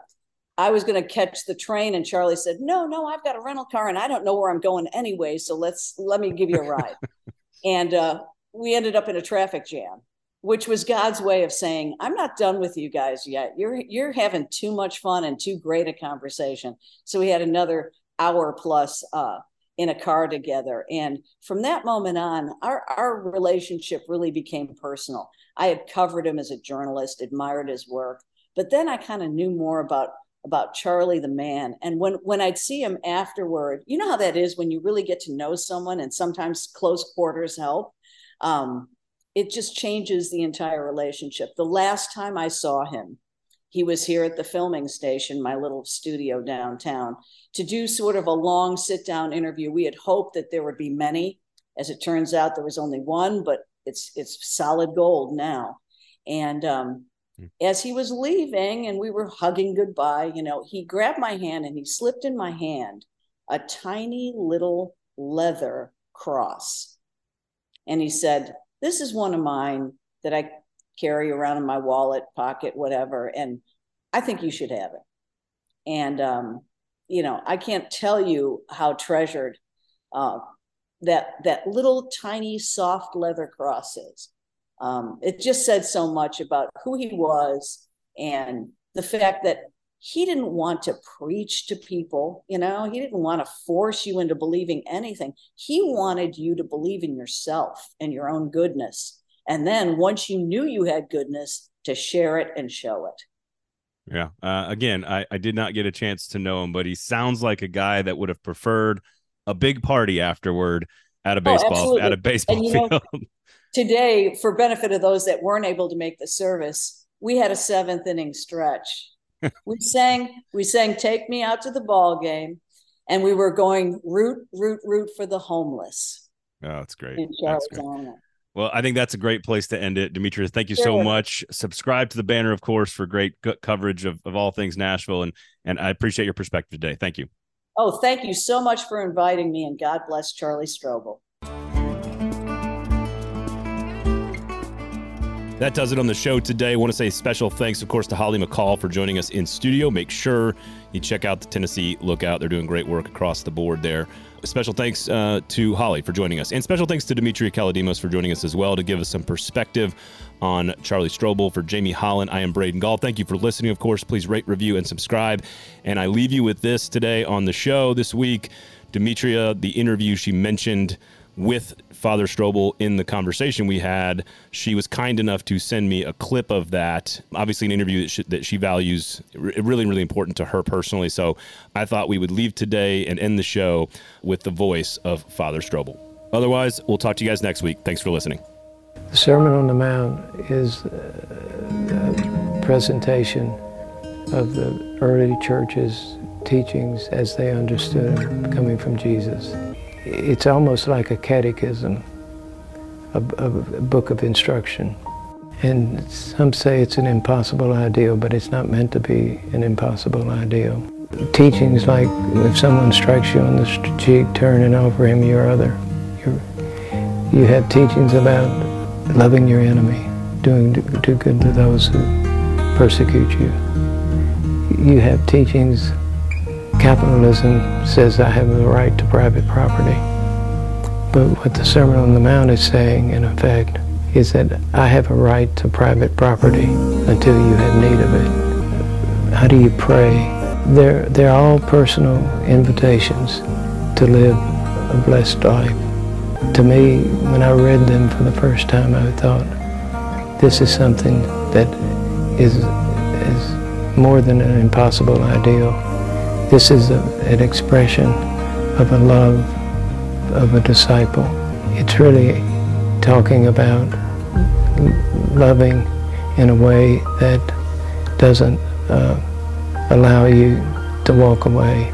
I was going to catch the train, and Charlie said, "No, no, I've got a rental car, and I don't know where I'm going anyway. So let's let me give you a ride." [LAUGHS] and uh, we ended up in a traffic jam, which was God's way of saying, "I'm not done with you guys yet. You're you're having too much fun and too great a conversation." So we had another hour plus uh, in a car together, and from that moment on, our our relationship really became personal. I had covered him as a journalist, admired his work, but then I kind of knew more about about Charlie the man. And when when I'd see him afterward, you know how that is when you really get to know someone, and sometimes close quarters help. Um, it just changes the entire relationship. The last time I saw him, he was here at the filming station, my little studio downtown, to do sort of a long sit down interview. We had hoped that there would be many. As it turns out, there was only one, but it's it's solid gold now. And um, Hmm. as he was leaving and we were hugging goodbye, you know, he grabbed my hand and he slipped in my hand a tiny little leather cross. And he said, This is one of mine that I carry around in my wallet, pocket, whatever. And I think you should have it. And, um, you know, I can't tell you how treasured uh, that that little tiny soft leather cross is um, it just said so much about who he was and the fact that he didn't want to preach to people, you know, he didn't want to force you into believing anything. He wanted you to believe in yourself and your own goodness. And then once you knew you had goodness, to share it and show it. Yeah. Uh, again, I, I did not get a chance to know him, but he sounds like a guy that would have preferred a big party afterward at a oh, baseball oh, at a baseball field. Know, [LAUGHS] today, for benefit of those that weren't able to make the service, we had a seventh inning stretch. we sang, we sang "Take Me Out to the Ball Game," and we were going root, root, root for the homeless. Oh, that's great. In that's great. Well, I think that's a great place to end it. Demetria, thank you so much. Subscribe to the banner, of course, for great coverage of, of all things Nashville. And, and I appreciate your perspective today. Thank you. Oh, thank you so much for inviting me, and God bless Charlie Strobel. That does it on the show today. I want to say special thanks, of course, to Holly McCall for joining us in studio. Make sure you check out the Tennessee Lookout. They're doing great work across the board there. Special thanks uh, to Holly for joining us. And special thanks to Demetria Kalodimos for joining us as well to give us some perspective on Charlie Strobel. For Jamie Hollin, I am Braden Gall. Thank you for listening, of course. Please rate, review, and subscribe. And I leave you with this today on the show this week. Demetria, the interview she mentioned with Father Strobel in the conversation we had, she was kind enough to send me a clip of that. Obviously, an interview that she, that she values, really, really important to her personally. So I thought we would leave today and end the show with the voice of Father Strobel. Otherwise, we'll talk to you guys next week. Thanks for listening. The Sermon on the Mount is uh, a presentation of the early church's teachings as they understood them coming from Jesus it's almost like a catechism, a, a, book of instruction. And some say it's an impossible ideal, but it's not meant to be an impossible ideal. Teachings like if someone strikes you on the cheek, turn and offer him your other. You have teachings about loving your enemy, doing do good to those who persecute you. You have teachings. Capitalism says I have the right to private property. But what the Sermon on the Mount is saying, in effect, is that I have a right to private property until you have need of it. How do you pray? They're, they're all personal invitations to live a blessed life. To me, when I read them for the first time, I thought, this is something that is, is more than an impossible ideal. This is a, an expression of a love of a disciple. It's really talking about loving in a way that doesn't uh, allow you to walk away